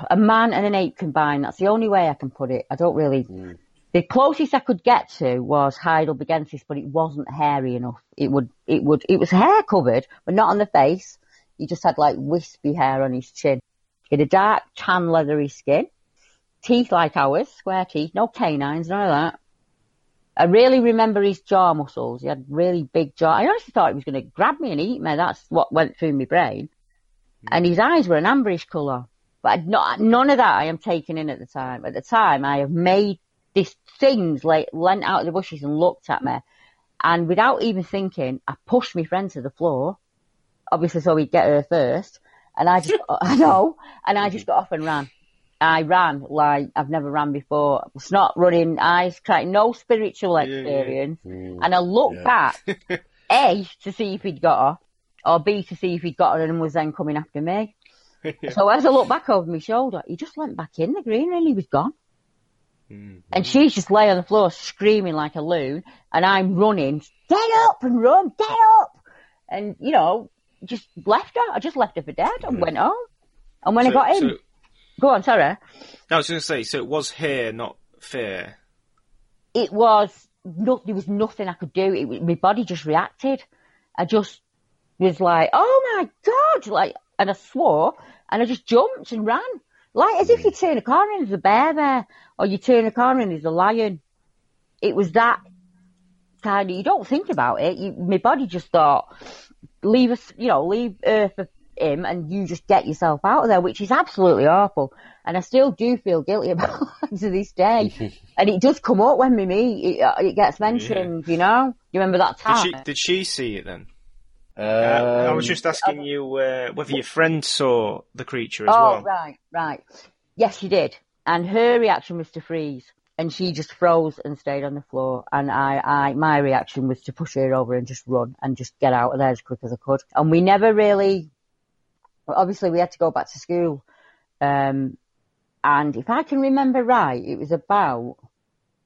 a man and an ape combined. That's the only way I can put it. I don't really. Hmm. The closest I could get to was Heidelbergensis, but it wasn't hairy enough. It would, it would, it was hair covered, but not on the face. He just had like wispy hair on his chin. He had a dark tan leathery skin, teeth like ours, square teeth, no canines, none of that. I really remember his jaw muscles. He had really big jaw. I honestly thought he was going to grab me and eat me. That's what went through my brain. And hmm. his eyes were an amberish colour. But not, none of that I am taking in at the time. At the time, I have made these things like leant out of the bushes and looked at me. And without even thinking, I pushed my friend to the floor. Obviously, so he'd get her first. And I just, I know, and I just got off and ran. I ran like I've never ran before. It's not running, eyes crying, no spiritual yeah. experience. And I looked Yeah. back, A, to see if he'd got her, or B, to see if he'd got her and was then coming after me. So as I looked back over my shoulder, he just went back in the green and he was gone. Mm-hmm. And she just lay on the floor screaming like a loon, and I'm running, get up and run, get up! And, you know, just left her. I just left her for dead and went home. And when I got in, so- go on, sorry. No, I was going to say, so it was hair, not fear. it was no, there was nothing I could do. It, my body just reacted. I just was like, "Oh my god!" Like, and I swore, and I just jumped and ran, like as if you turn a corner and there's a bear there, or you turn a corner and there's a lion. It was that kind of. You don't think about it. You, my body just thought, leave us, you know, leave Earth for him and you just get yourself out of there, which is absolutely awful. And I still do feel guilty about it to this day. and it does come up when we meet. It, uh, it gets mentioned, you know? You remember that Did time? she, did she see it then? Um, Uh, I was just asking you uh, whether your friend saw the creature as oh, well. Oh, right, right. Yes, she did. And her reaction was to freeze. And she just froze and stayed on the floor. And I, I, my reaction was to push her over and just run and just get out of there as quick as I could. And we never really, well, obviously we had to go back to school. Um, and if I can remember right, it was about,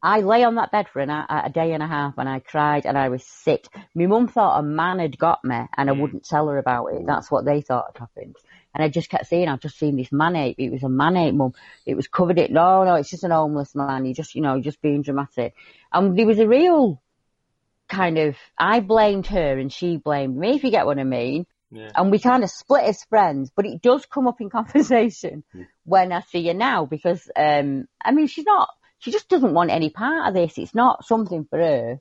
I lay on that bed for an, a, a day and a half and I cried and I was sick. My mum thought a man had got me and I wouldn't tell her about it. That's what they thought had happened. And I just kept saying, I've just seen this man ape. It was a man ape, mum. It was covered it. No, no, it's just an homeless man. You just, you know, just being dramatic. And there was a real kind of, I blamed her and she blamed me, if you get what I mean. Yeah. And we kind of split as friends, but it does come up in conversation when I see her now because, um, I mean, she's not, she just doesn't want any part of this. It's not something for her.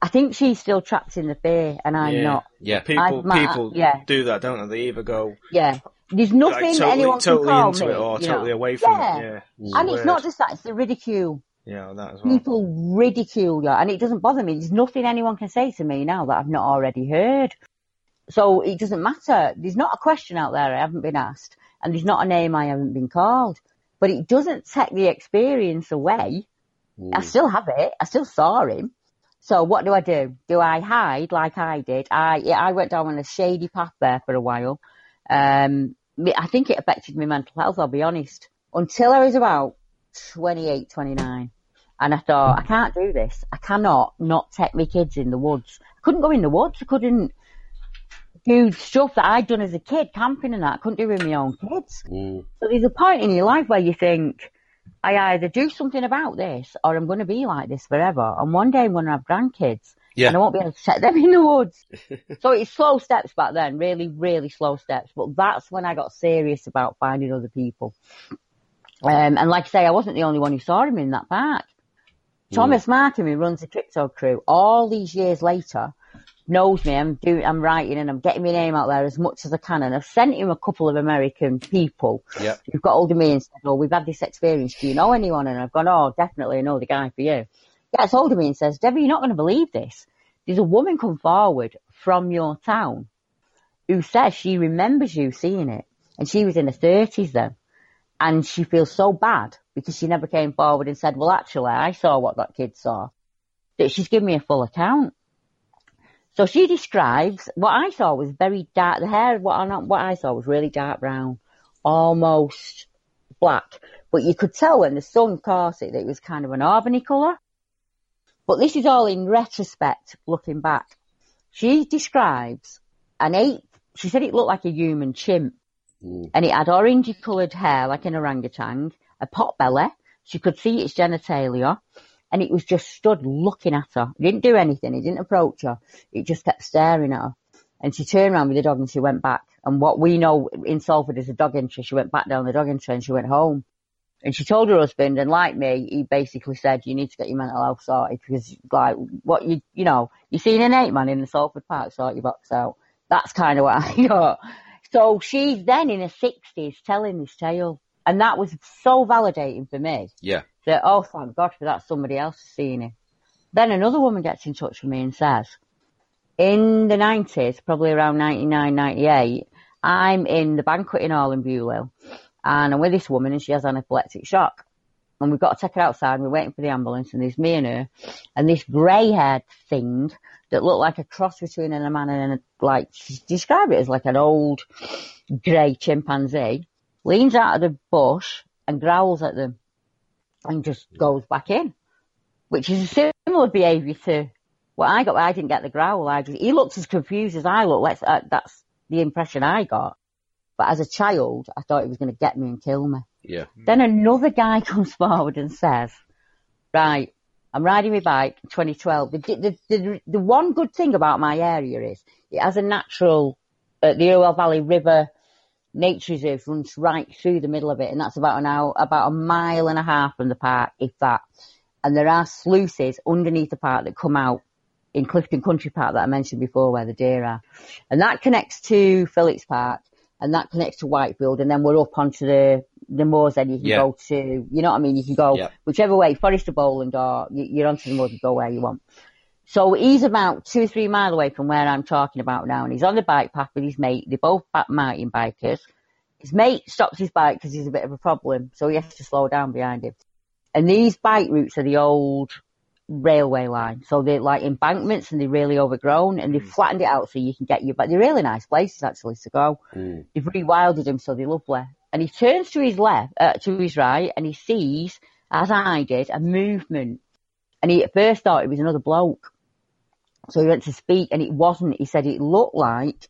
I think she's still trapped in the fear and I'm Yeah. not. yeah. People, I've ma- people yeah. do that, don't they? They either go Yeah. There's nothing like, totally, anyone totally can call into me, it or you know. totally away from Yeah. it. Yeah, mm. And it's not just that, it's the ridicule. Yeah, that as well. People ridicule you, and it doesn't bother me. There's nothing anyone can say to me now that I've not already heard. So it doesn't matter. There's not a question out there I haven't been asked, and there's not a name I haven't been called. But it doesn't take the experience away. I still have it. I still saw him. So what do I do? Do I hide like I did? I yeah, I went down on a shady path there for a while. Um, I think it affected my mental health. I'll be honest. Until I was about 28, 29. And I thought, I can't do this. I cannot not take my kids in the woods. I couldn't go in the woods. I couldn't do stuff that I'd done as a kid, camping and that. I couldn't do with my own kids. Mm. So there's a point in your life where you think, I either do something about this or I'm going to be like this forever. And one day I'm going to have grandkids Yeah. and I won't be able to set them in the woods. so it's slow steps back then, really, really slow steps. But that's when I got serious about finding other people. Um, and like I say, I wasn't the only one who saw him in that park. Thomas Markham, who runs the crypto crew, all these years later, knows me. I'm doing, I'm writing and I'm getting my name out there as much as I can. And I've sent him a couple of American people Yep. who've got older me and said, "Oh, we've had this experience. Do you know anyone?" And I've gone, "Oh, definitely, I know the guy for you." Gets hold of me and says, "Debbie, you're not going to believe this. There's a woman come forward from your town who says she remembers you seeing it, and she was in her thirties then, and she feels so bad because she never came forward and said, "Well, actually, I saw what that kid saw." That she's given me a full account. So she describes what I saw was very dark. The hair, what I, what I saw was really dark brown, almost black. But you could tell when the sun caught it that it was kind of an auburny colour. But this is all in retrospect, looking back. She describes an eight, she said it looked like a human chimp. And it had orangey coloured hair like an orangutan, a pot belly. She could see its genitalia. And it was just stood looking at her. It didn't do anything. It didn't approach her. It just kept staring at her. And she turned around with the dog and she went back. And what we know in Salford is a dog entry. She went back down the dog entry and she went home. And she told her husband, and like me, he basically said, you need to get your mental health sorted because, like, what you, you know, you seen an eight man in the Salford Park, sort your box out. That's kind of what I got. So she's then in her sixties telling this tale. And that was so validating for me Yeah. That, oh, thank God for that, somebody else has seen it. Then another woman gets in touch with me and says, in the 90s, probably around 99, 98, I'm in the banqueting hall in Bewley and I'm with this woman and she has anaphylactic shock. And we've got to take her outside. And we're waiting for the ambulance and there's me and her and this grey haired thing that looked like a cross between a man and a, like, she described it as like an old grey chimpanzee leans out of the bush and growls at them and just goes back in, which is a similar behaviour to what I got. I didn't get the growl. I just, he looks as confused as I look. Let's, uh, that's the impression I got. But as a child, I thought he was going to get me and kill me. Yeah. Then another guy comes forward and says, right, I'm riding my bike, 2012. The, the, the, the one good thing about my area is it has a natural, uh, the Irwell Valley River nature reserve runs right through the middle of it, and that's about an hour, about a mile and a half from the park, if that. And there are sluices underneath the park that come out in Clifton Country Park that I mentioned before where the deer are. And that connects to Phillips Park and that connects to Whitefield and then we're up onto the, the moors then you can Yeah. go to, you know what I mean? You can go Yeah. whichever way, Forest of Bowland or you- you're onto the moors and go where you want. So he's about two or three mile away from where I'm talking about now and he's on the bike path with his mate. They're both mountain bikers. His mate stops his bike because he's a bit of a problem, so he has to slow down behind him. And these bike routes are the old railway line. So they're like embankments and they're really overgrown and they've flattened it out so you can get your but they're really nice places actually to go. Mm. They've rewilded them so they're lovely. And he turns to his left, uh, to his right, and he sees, as I did, a movement. And he at first thought it was another bloke. So he went to speak and it wasn't. He said it looked like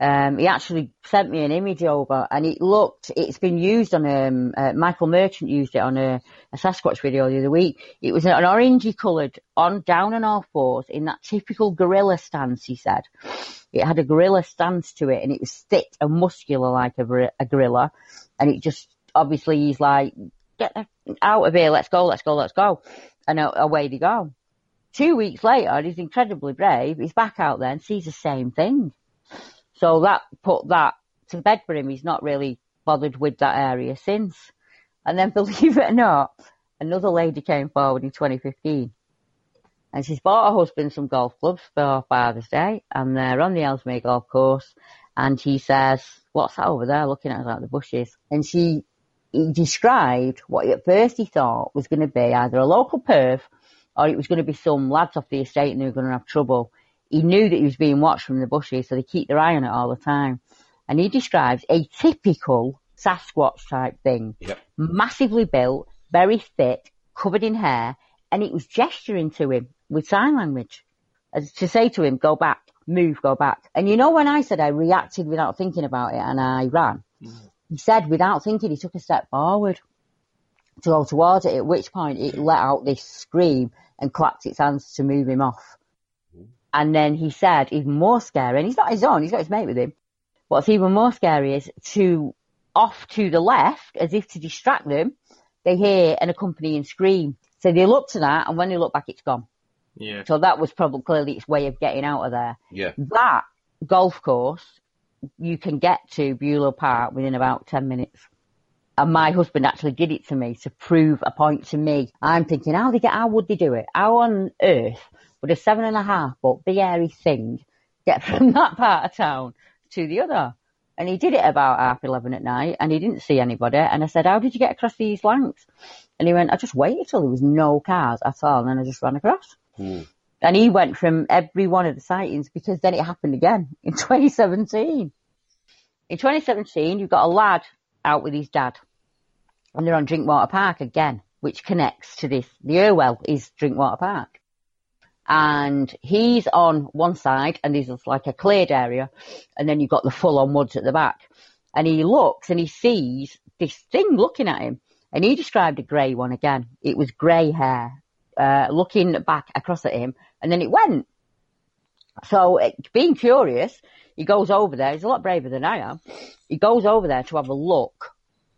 um, he actually sent me an image over, and it looked. It's been used on um, uh, Michael Merchant used it on a, a Sasquatch video the other week. It was an orangey coloured on down on all fours in that typical gorilla stance. He said it had a gorilla stance to it, and it was thick and muscular like a, a gorilla, and it just obviously he's like, get out of here, let's go, let's go, let's go, and away they go. Two weeks later, he's incredibly brave. He's back out there and sees the same thing. So that put that to bed for him. He's not really bothered with that area since. And then believe it or not, another lady came forward in 2015 and she's bought her husband some golf clubs for Father's Day and they're on the Ellesmere golf course and he says, what's that over there looking at us out the bushes? And she he described what at first he thought was going to be either a local perv or it was going to be some lads off the estate and they were going to have trouble. He knew that he was being watched from the bushes, so they keep their eye on it all the time. And he describes a typical Sasquatch type thing. Yep. Massively built, very thick, covered in hair, and it was gesturing to him with sign language as to say to him, go back, move, go back. And you know when I said I reacted without thinking about it and I ran? Mm. He said without thinking he took a step forward to go towards it, at which point it let out this scream and clapped its hands to move him off. Mm-hmm. And then he said, even more scary, and he's not his own, he's got his mate with him. What's even more scary is to off to the left, as if to distract them, they hear an accompanying scream. So they look to that, and when they look back, it's gone. Yeah. So that was probably clearly its way of getting out of there. Yeah. That golf course, you can get to Beulah Park within about 10 minutes. And my husband actually did it to me to prove a point to me. I'm thinking, how they get, how would they do it? How on earth would a seven and a half foot big hairy thing get from that part of town to the other? And he did it about half eleven at night and he didn't see anybody. And I said, how did you get across these lengths? And he went, I just waited till there was no cars at all and then I just ran across. Mm. And he went from every one of the sightings because then it happened again in 2017. In 2017, you've got a lad out with his dad and they're on Drinkwater Park again, which connects to this. The Irwell is Drinkwater Park. And he's on one side and there's like a cleared area and then you've got the full on woods at the back. And he looks and he sees this thing looking at him and he described a grey one again. It was grey hair, uh, looking back across at him and then it went. So it, being curious, he goes over there. He's a lot braver than I am. He goes over there to have a look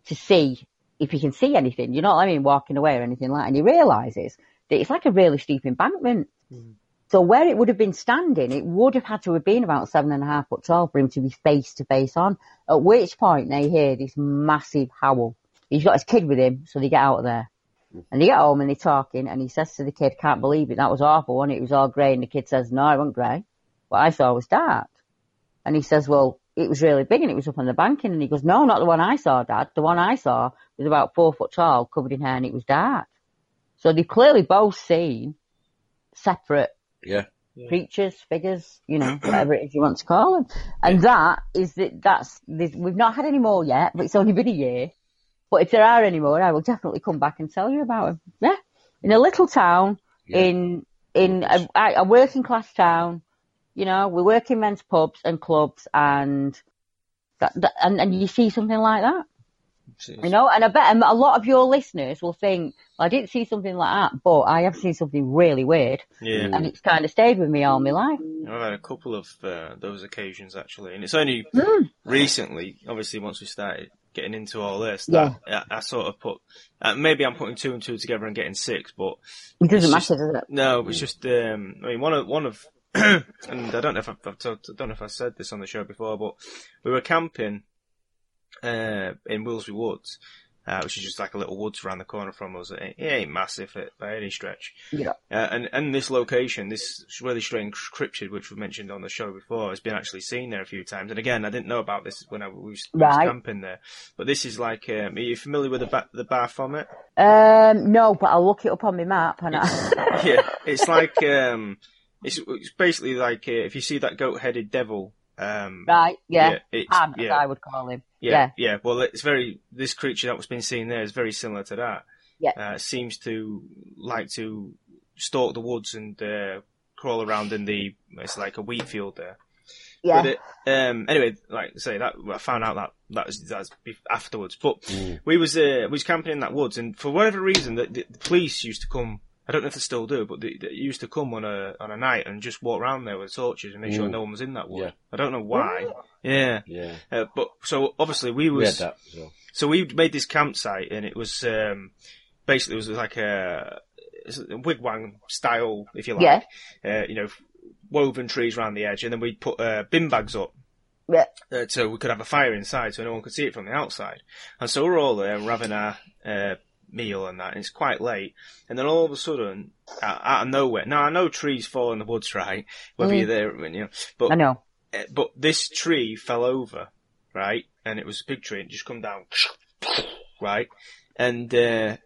to see if he can see anything. You know what I mean? Walking away or anything like that. And he realises that it's like a really steep embankment. Hmm. So where it would have been standing, it would have had to have been about seven and a half foot tall for him to be face to face on. At which point they hear this massive howl. He's got his kid with him, so they get out of there. Hmm. And they get home and they're talking and he says to the kid, can't believe it, that was awful and it was all grey and the kid says, no, it wasn't grey. What I saw was dark. And he says, well, it was really big and it was up on the banking and he goes, no, not the one I saw, dad. The one I saw was about four foot tall, covered in hair and it was dark. So they've clearly both seen separate Yeah. creatures, figures, you know, whatever it is you want to call them. And that is that that's this, we've not had any more yet, but it's only been a year. But if there are any more, I will definitely come back and tell you about them. Yeah, in a little town, Yeah. in in a, a working class town, you know, we work in men's pubs and clubs, and that, that and and you see something like that. You know, and I bet a lot of your listeners will think, I didn't see something like that, but I have seen something really weird, Yeah. and it's kind of stayed with me all my life. I've had a couple of uh, those occasions actually, and it's only Hmm. recently, obviously, once we started getting into all this, Yeah. that I, I sort of put uh, maybe I'm putting two and two together and getting six, but It doesn't matter, does it? no, it's just um, I mean one of one of and I don't know if told, I don't know if I said this on the show before, but we were camping uh, in Willesby Woods, uh, which is just like a little woods around the corner from us. It, it ain't massive it, by any stretch. Yeah. Uh, and and this location, this really strange cryptid, which we mentioned on the show before, has been actually seen there a few times. And again, I didn't know about this when I was, we was camping there. But this is like, um, are you familiar with the ba- the Baphomet? Um, no, but I'll look it up on my map and I, yeah, it's like um, it's, it's basically like uh, if you see that goat-headed devil. Um, right, yeah, it's, Pan, as yeah, I would call him. yeah, Yeah, yeah. Well, it's very this creature that was being seen there is very similar to that. Yeah. uh, seems to like to stalk the woods and uh, crawl around in the. It's like a wheat field there. yeah, But it, um, anyway, like I say, that I found out that that was, that was afterwards. But Mm. we was uh, we was camping in that woods, and for whatever reason, the, the, the police used to come. I don't know if they still do, but they, they used to come on a on a night and just walk around there with torches and make sure Mm. no one was in that wood. Yeah. I don't know why. Yeah, Yeah, uh, but so obviously we we had was that as well. so we made this campsite, and it was um, basically it was like a, a wigwam style, if you like. Uh, you know, woven trees around the edge, and then we put uh, bin bags up yeah, uh, so we could have a fire inside, so no one could see it from the outside. And so we're all there, we're having our uh, meal and that, and it's quite late. And then all of a sudden, out, out of nowhere, now I know trees fall in the woods, right? Whether Mm. you're there, you know, but I know. uh, but this tree fell over, right? And it was a big tree, and it just come down, right? And uh,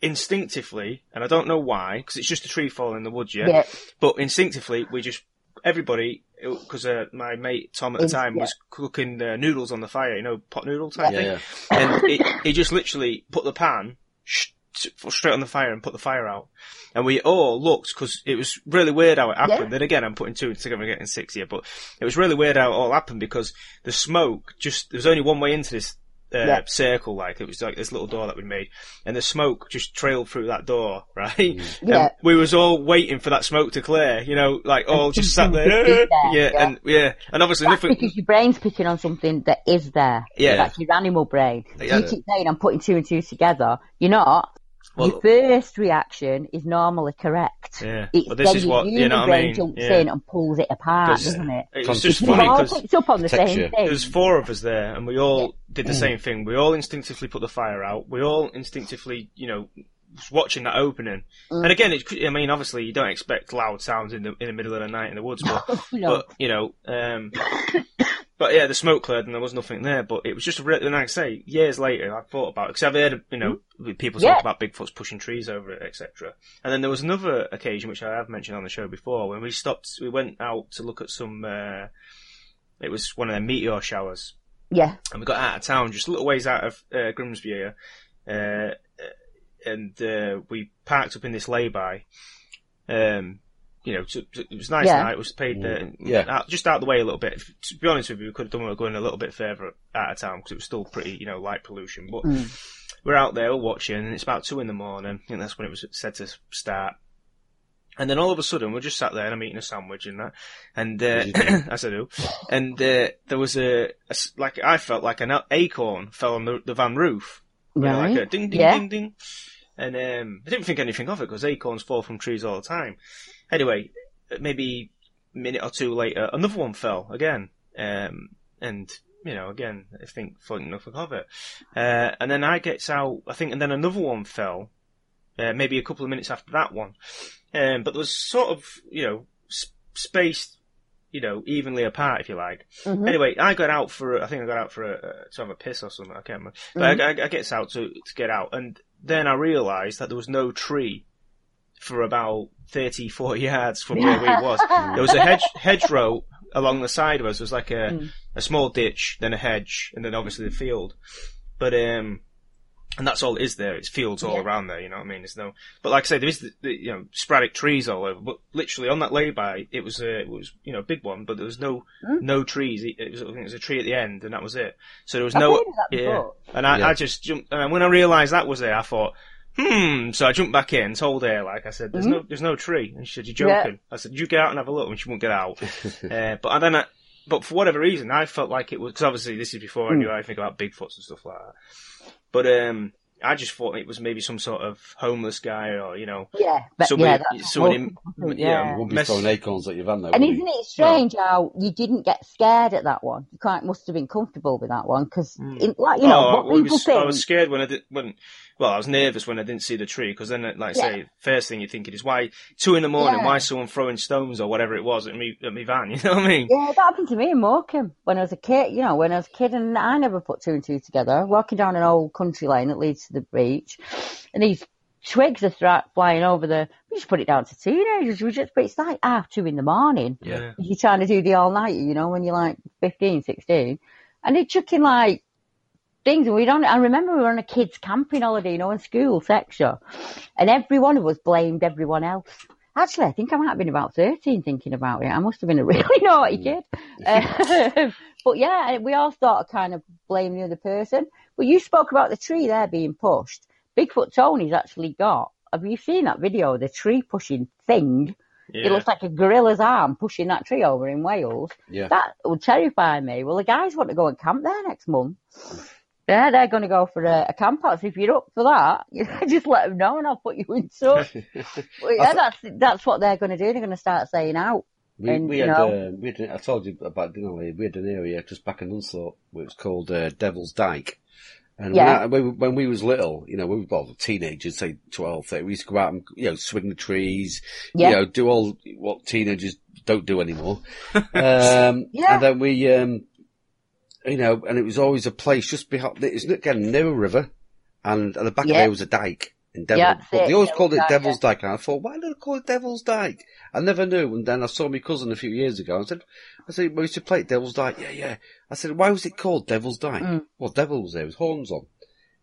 instinctively, and I don't know why, because it's just a tree falling in the woods, yeah. Yeah, But instinctively, we just everybody because uh, my mate Tom at the time yeah. was cooking uh, noodles on the fire, you know, pot noodle type Yeah, thing, yeah. and he, he just literally put the pan sh- straight on the fire and put the fire out. And we all looked because it was really weird how it happened. Yeah. And again, I'm putting two and together and getting six here, but it was really weird how it all happened because the smoke just there was only one way into this. Uh, Yeah. circle like it was like this little door that we made and the smoke just trailed through that door right Yeah. we was all waiting for that smoke to clear you know like all just sat there there, yeah, yeah. and yeah and obviously that's nothing because your brain's picking on something that is there. Yeah. That's your animal brain. So you keep saying, I'm putting two and two together. You're not. Well- your first reaction is normally correct. yeah It's but this then is your what you human know what I brain mean jumps yeah. in and pulls it apart, 'Cause doesn't it? it was just Consciousness. funny We've all because picked up on the Texture. same thing. There's four of us there, and we all did the same thing. We all instinctively put the fire out. We all instinctively, you know, watching that opening. And again, it, I mean, obviously, you don't expect loud sounds in the in the middle of the night in the woods, but, No. but you know, um, but yeah, the smoke cleared and there was nothing there. But it was just, a re- and I say, years later, I thought about it because I've heard, you know, people Yeah. talk about Bigfoot's pushing trees over it, etc. And then there was another occasion which I have mentioned on the show before when we stopped. We went out to look at some. Uh, it was one of their meteor showers Yeah. and we got out of town, just a little ways out of uh, Grimsby here, uh, and uh, we parked up in this lay-by. Um, you know, so- so it was nice Yeah. night. It was paid uh, Yeah. out, just out the way a little bit. To be honest with you, we could have done with going a little bit further out of town because it was still pretty, you know, light pollution. But we're out there, we're watching, and it's about two in the morning. I think that's when it was said to start. And then all of a sudden, we're just sat there and I'm eating a sandwich and that, and uh, As you do. I do, and uh, there was a like I felt like an acorn fell on the, the van roof, You know, like a ding ding Yeah. ding ding, and um, I didn't think anything of it because acorns fall from trees all the time. Anyway, maybe a minute or two later, another one fell again, um, and you know, again, I think think nothing of it. Uh, and then I gets out, I think, and then another one fell, uh, maybe a couple of minutes after that one. Um, but there was sort of, you know, s- spaced, you know, evenly apart, if you like. Mhm. Anyway, I got out for, I think I got out for a, uh, to have a piss or something, I can't remember. But I, I, I gets out to, to get out, and then I realised that there was no tree for about 30, 40 yards from where we was. There was a hedge, hedgerow along the side of us. There was like a, Mm. a small ditch, then a hedge, and then obviously the field. But, um, and that's all it is there. It's fields all Yeah. around there, you know what I mean? There's no, but like I say, there is, the, the, you know, sporadic trees all over, but literally on that lay-by, it was a, it was, you know, a big one, but there was no, Mm. no trees. It, it was, I think it was a tree at the end, and that was it. So there was I've no, heard of that yeah. before. And I, Yeah. I just jumped, and when I realised that was there, I thought, hmm. So I jumped back in, told her, like I said, there's no, there's no tree. And she said, you're Mm-hmm. Yeah. joking. I said, you get out and have a look. And she won't get out. uh, but then I, but for whatever reason, I felt like it was because obviously this is before I knew anything about Bigfoots and stuff like that. But um, I just thought it was maybe some sort of homeless guy or you know, Yeah, but somebody, yeah, that's someone awful, in, yeah. You won't be mess- throwing acorns at your van, though. And isn't you? it strange how you didn't get scared at that one? You quite must have been comfortable with that one because, like you know, oh, what I people was, think. I was scared when I did when. Well, I was nervous when I didn't see the tree because then, like I Yeah. say, first thing you're thinking is why two in the morning? Yeah. Why is someone throwing stones or whatever it was at me at me van? You know what I mean? Yeah, that happened to me in Morecambe when I was a kid. You know, when I was a kid, and I never put two and two together. Walking down an old country lane that leads to the beach, and these twigs are thra- flying over the. We just put it down to teenagers. We just, but it's like half two in the morning. Yeah. You're trying to do the all night, you know, when you're like 15, 16. and they're chucking like things. And we don't. I remember we were on a kids' camping holiday, you know, in school section, and every one of us blamed everyone else. Actually, I think I might have been about 13 thinking about it. I must have been a really naughty kid. Um, but yeah, we all of kind of blame the other person. But you spoke about the tree there being pushed. Bigfoot Tony's actually got, have you seen that video, the tree pushing thing? Yeah. It looks like a gorilla's arm pushing that tree over in Wales. Yeah. That would terrify me. Well, the guys want to go and camp there next month. Yeah, they're going to go for a, a camp out. So if you're up for that, you just let them know and I'll put you in touch. Yeah, that's that's what they're going to do. They're going to start saying out. We, And, we had, uh, we had, I told you about, didn't I? We had an area just back in Unthorpe where was called uh, Devil's Dyke. And Yeah. when, I, when, when we was little, you know, we were well, teenagers, say 12, 13, we used to go out and, you know, swing the trees, Yeah. you know, do all what teenagers don't do anymore. um, Yeah. and then we, um, you know, and it was always a place just behind, it's again near a river, and at the back Yeah. of it was a dike in Devil. Yeah, but they always Devil's called it Dyke, Devil's Dyke, and I thought, why do they call it Devil's Dyke? I never knew, and then I saw my cousin a few years ago. and I said, I said, we used to play Devil's Dyke. Yeah, yeah. I said, why was it called Devil's Dyke? Mm. Well, devil was there with horns on.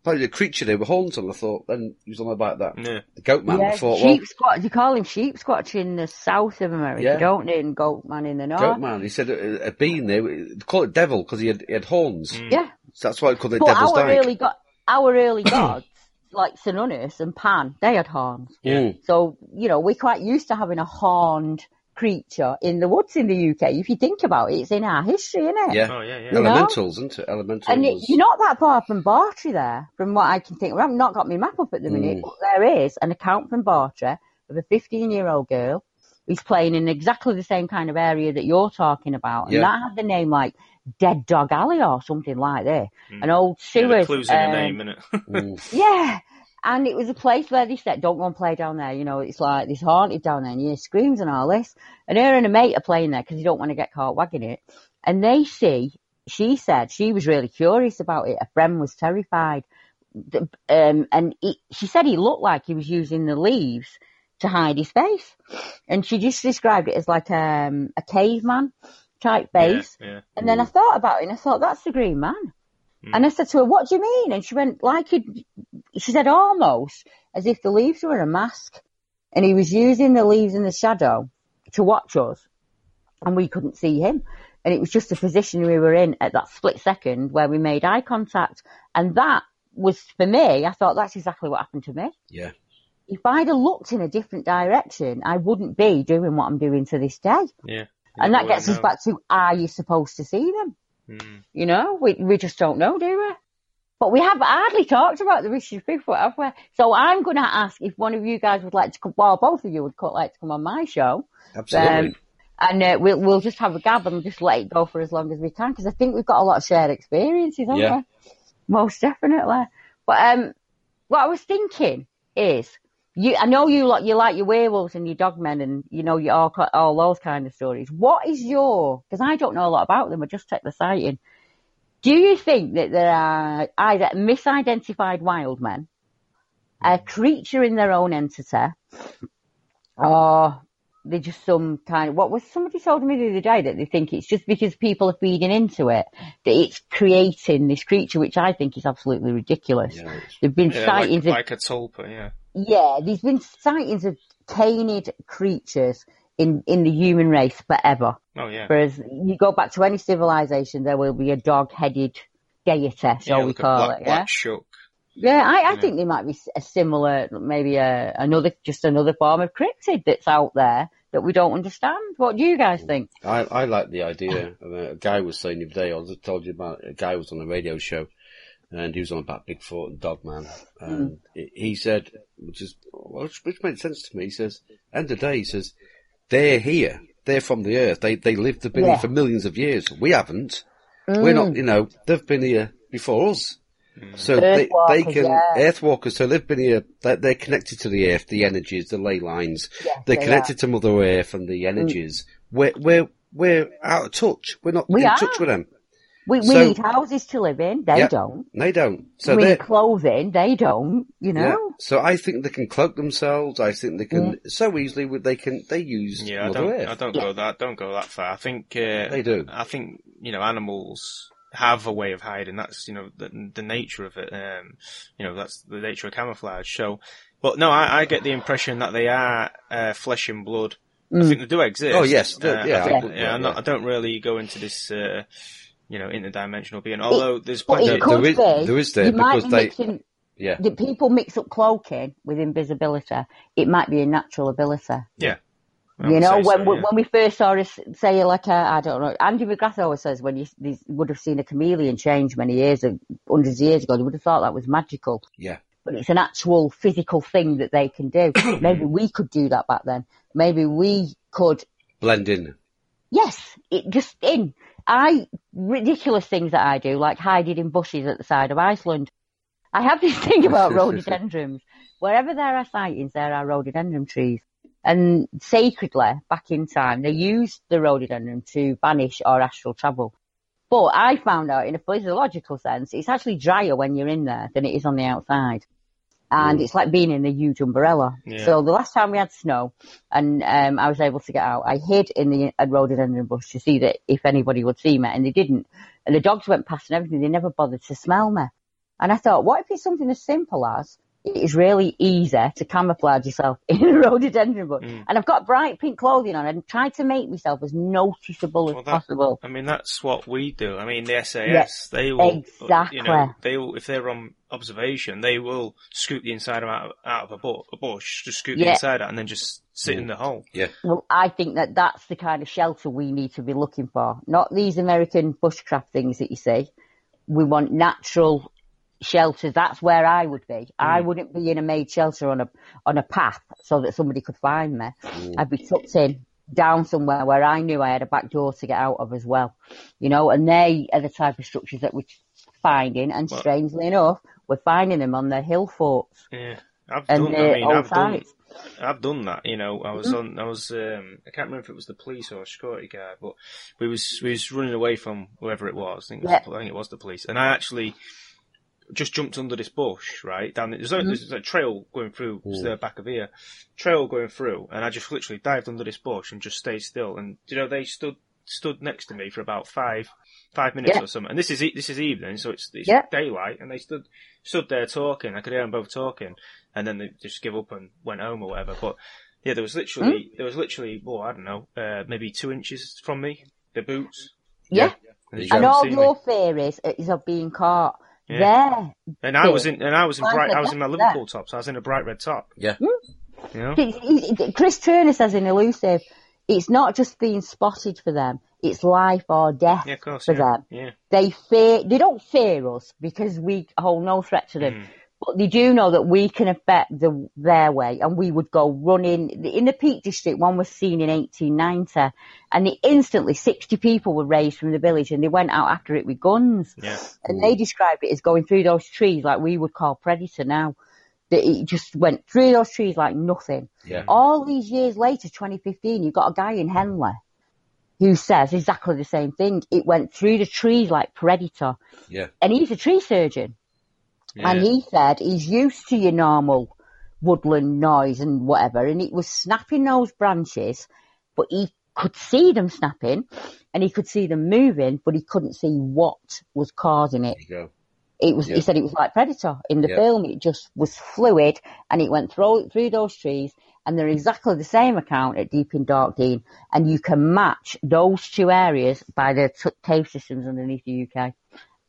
Probably a creature there with horns on. I thought, then he was on about that. Yeah. The goat man. I yeah, thought, well, sheep squat. You call him sheep squatch in the south of America, Yeah. don't they? And goat man in the north. goat man. He said a, a bean there. They call it devil because he had, he had horns. Mm. Yeah. So that's why I called it But Devil's our Dyke. early go- our early gods, like Cernunnos and Pan, they had horns. Yeah. So, you know, we're quite used to having a horned creature in the woods in the UK. If you think about it, it's in our history, isn't it? Yeah. Oh yeah, yeah. know? Elementals, isn't it? Elemental And it, you're not that far from Bartry there, from what I can think. Well, I've not got my map up at the minute, Mm. but there is an account from Bartry of a 15 year old girl who's playing in exactly the same kind of area that you're talking about. And Yeah. that had the name like Dead Dog Alley or something like that. An old Yeah, clues in the um, name, innit? Mm. yeah. And it was a place where they said, don't go and play down there. You know, it's like, it's haunted down there and you hear screams and all this. And her and a mate are playing there because you don't want to get caught wagging it. And they see, she said she was really curious about it. A friend was terrified. Um, and he, she said he looked like he was using the leaves to hide his face. And she just described it as like um, a caveman type face. Yeah, yeah. And then I thought about it and I thought, that's the Green Man. And I said to her, what do you mean? And she went, like it, she said almost as if the leaves were a mask. And he was using the leaves in the shadow to watch us and we couldn't see him. And it was just the position we were in at that split second where we made eye contact. And that was for me, I thought that's exactly what happened to me. Yeah. If I'd have looked in a different direction, I wouldn't be doing what I'm doing to this day. Yeah. And that gets us back to, are you supposed to see them? Mm. You know, we we just don't know, do we? But we have hardly talked about the British Bigfoot, have we? So I'm going to ask if one of you guys would like to come, well, both of you would like to come on my show. Absolutely. Um, and uh, we'll, we'll just have a gab and just let it go for as long as we can because I think we've got a lot of shared experiences, haven't Yeah. we? Most definitely. But um, what I was thinking is, you, I know you like you like your werewolves and your dogmen and you know you all all those kind of stories. What is your? Because I don't know a lot about them. I just checked the sighting. Do you think that there are either misidentified wild men, a creature in their own entity, or they're just some kind of what was somebody told me the other day that they think it's just because people are feeding into it that it's creating this creature, which I think is absolutely ridiculous. Yeah, There've been Yeah, sightings like, of like a tulpa, yeah. Yeah, there's been sightings of canid creatures in in the human race forever. Oh yeah. Whereas you go back to any civilization, there will be a dog-headed deity, shall yeah we call Black, it? Yeah. Black Shuck. Yeah, I, I Yeah. think there might be a similar, maybe a, another, just another form of cryptid that's out there that we don't understand. What do you guys think? I, I like the idea. I mean, a guy was saying the other day, I just told you about a guy was on a radio show and he was on about Bigfoot and Dogman. Hmm. And he said, which is, which, which made sense to me. He says, end of the day, he says, they're here. They're from the earth. They, they lived, they've been Yeah. here for millions of years. We haven't. We're not, hmm. you know, they've been here before us. Hmm. So they, they can, yeah. Earthwalkers, so they've been here, they're, they're connected to the earth, the energies, the ley lines. Yes, they're they connected to Mother Earth and the energies. We're, we're, we're out of touch. We're not We in are. touch with them. We, we So- need houses to live in. They Yeah. don't. They don't. So we need clothing. They don't. You yeah. know. So I think they can cloak themselves. I think they can so easily. With they can they use Yeah, I don't. Earth. I don't go that. Don't go that far. I think uh, They do. I think you know animals have a way of hiding. That's you know the, the nature of it. Um, you know that's the nature of camouflage. So, but no, I, I get the impression that they are uh, flesh and blood. I think they do exist. Oh, yes, Uh, yeah, I think, I- yeah, I'm not. I don't really go into this. Uh, you know, interdimensional being. Although there's But. There- it could there is- be. there is there you might because be they- mixing. yeah. The people mix up cloaking with invisibility. It might be a natural ability. yeah. You know, when so, we yeah. when we first saw us say like a, I don't know, Andy McGrath always says when you, you would have seen a chameleon change many years, ag- hundreds of years ago, you would have thought that was magical. Yeah. But it's an actual physical thing that they can do. Maybe we could do that back then. Maybe we could Blend in. Yes, it just in. I ridiculous things that I do, like hiding in bushes at the side of Iceland. I have this thing about rhododendrons. Wherever there are sightings, there are rhododendron trees. And sacredly, back in time, they used the rhododendron to banish or astral travel. But I found out in a physiological sense, it's actually drier when you're in there than it is on the outside. And it's like being in a huge umbrella. Yeah. So the last time we had snow and um, I was able to get out, I hid in the rhododendron bush to see that if anybody would see me, and they didn't. And the dogs went past and everything, they never bothered to smell me. And I thought, what if it's something as simple as it is really easy to camouflage yourself in a rhododendron bush? Mm. And I've got bright pink clothing on and tried to make myself as noticeable as that- possible. I mean, that's what we do. I mean, the SAS, they will, you exactly. know, they will, if they're on observation, they will scoop the inside out of, out of a, bu- a bush, just scoop the Yeah. inside out and then just sit in the hole. Yeah. Well, I think that that's the kind of shelter we need to be looking for. Not these American bushcraft things that you see. We want natural shelters. That's where I would be. I wouldn't be in a made shelter on a on a path so that somebody could find me. I'd be tucked in down somewhere where I knew I had a back door to get out of as well. You know, and they are the type of structures that we're finding. And Well- strangely enough, we're finding them on the hill forts Yeah. I've done, I mean, I've done. I've done that, you know, I was Mm-hmm. on, I was, um, I can't remember if it was the police or a security guard, but we was, we was running away from whoever it was. I think, it was, Yeah. I think it was the police. And I actually just jumped under this bush, right? Down, there's, Mm-hmm. there's a trail going through, it's the back of here, trail going through, and I just literally dived under this bush and just stayed still. And, you know, they stood, stood next to me for about five, five minutes Yeah. or something. And this is, e- this is evening, so it's, it's Yeah. daylight, and they stood, stood there talking. I could hear them both talking and then they just give up and went home or whatever. But yeah, there was literally Hmm? there was literally well, I don't know, uh, maybe two inches from me, the boots. Yeah. And, And all your me. theories is of being caught. Yeah. There. and I was in and I was in Like bright a I was in my duck Liverpool tops. I was in a bright red top. Yeah. You know? It- it- Chris Turner says in Elusive, it's not just being spotted for them, it's life or death Yeah, course. for Yeah. them. yeah. They fear, they don't fear us because we hold no threat to them. Mm. But they do know that we can affect the, their way and we would go running. In the Peak District, one was seen in 1890 and they instantly 60 people were raised from the village and they went out after it with guns. Yeah. And they described it as going through those trees like we would call predator now. That it just went through those trees like nothing. Yeah. All these years later, 2015, you've got a guy in Henley who says exactly the same thing. It went through the trees like predator. Yeah. And he's a tree surgeon. Yeah. And he said he's used to your normal woodland noise and whatever. And it was snapping those branches, but he could see them snapping and he could see them moving, but he couldn't see what was causing it. There you go. It was, Yeah. he said it was like Predator. In the Yeah. film, it just was fluid and it went through, through those trees and they're exactly the same account at Deep in Dark Dean. And you can match those two areas by the t- cave systems underneath the UK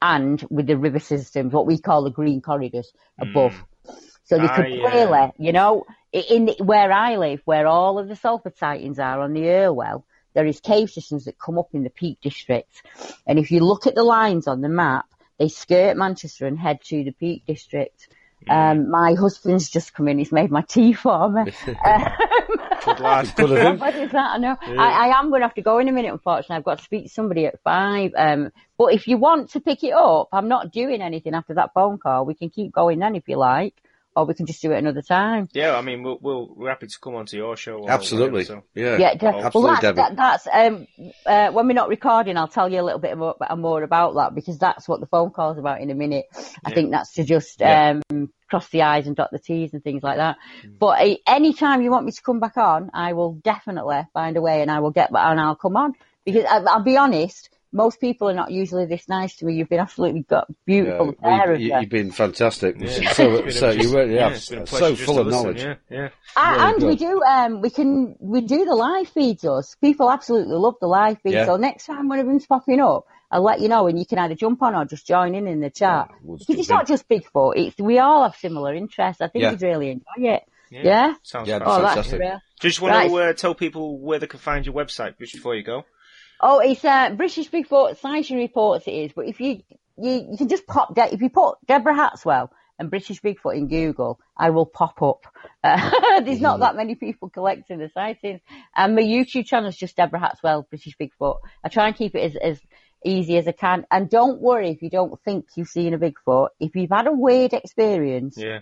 and with the river systems, what we call the green corridors above. Mm. So they could Ah, yeah. clearly, you know, in the, where I live, where all of the Salford sightings are on the Irwell, there is cave systems that come up in the Peak District. And if you look at the lines on the map, they skirt Manchester and head to the Peak District. Um, my husband's just come in. He's made my tea for me. Um, Good lad. Good of him. what is that? I know. I, I am going to have to go in a minute, unfortunately. I've got to speak to somebody at five. Um, but if you want to pick it up, I'm not doing anything after that phone call. We can keep going then if you like, or we can just do it another time. Yeah, I mean, we'll, we'll, we're happy to come onto your show. Absolutely. whatever, so. Yeah. Yeah, de- Oh, absolutely, well, that's, that, that's um, uh, when we're not recording. I'll tell you a little bit more, more about that because that's what the phone call's about in a minute. I Yeah. think that's to just Yeah. um, cross the I's and dot the T's and things like that. Mm. But uh, any time you want me to come back on, I will definitely find a way and I will get back and I'll come on because I, I'll be honest. Most people are not usually this nice to me. You've been absolutely got beautiful Yeah, pair you, you. have been fantastic. Yeah. So, been so a- you really yeah, have it's been a so full to of listen, knowledge. Yeah, yeah. Ah, Very and we do, um, we can, we do the live feeds us. People absolutely love the live feed. Yeah. So next time one of them's popping up, I'll let you know and you can either jump on or just join in in the chat. Yeah, we'll because it's jump not just Bigfoot, it's, we all have similar interests. I think Yeah. you'd really enjoy it. Yeah? Sounds Yeah, fantastic. Oh, that's fantastic. real. Just want Right. to uh, tell people where they can find your website just before you go. Oh, it's, uh, British Bigfoot Sighting Reports it is, but if you, you, you can just pop, De- if you put Deborah Hatswell and British Bigfoot in Google, I will pop up. Uh, there's not that many people collecting the sightings. And my YouTube channel is just Deborah Hatswell, British Bigfoot. I try and keep it as, as easy as I can. And don't worry if you don't think you've seen a Bigfoot. If you've had a weird experience, Yeah.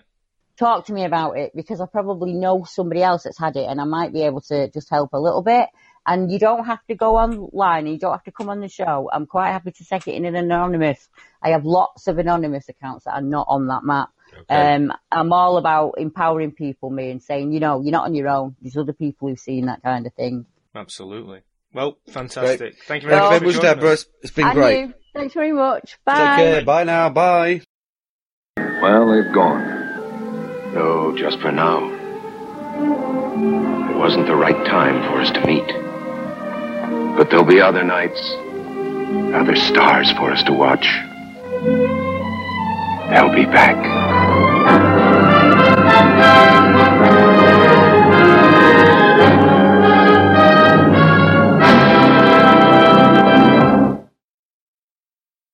talk to me about it because I probably know somebody else that's had it and I might be able to just help a little bit. And you don't have to go online and you don't have to come on the show. I'm quite happy to take it in an anonymous. I have lots of anonymous accounts that are not on that map. Okay. Um, I'm all about empowering people, me, and saying, you know, you're not on your own. There's other people who've seen that kind of thing. Absolutely. Well, fantastic. Thank you Thank very you much. very for much, Deborah. us. It's been And great. you. Thanks very much. Bye. Take care. Bye now. Bye. Well, they've gone. No, just for now. It wasn't the right time for us to meet. But there'll be other nights, other stars for us to watch. They'll be back.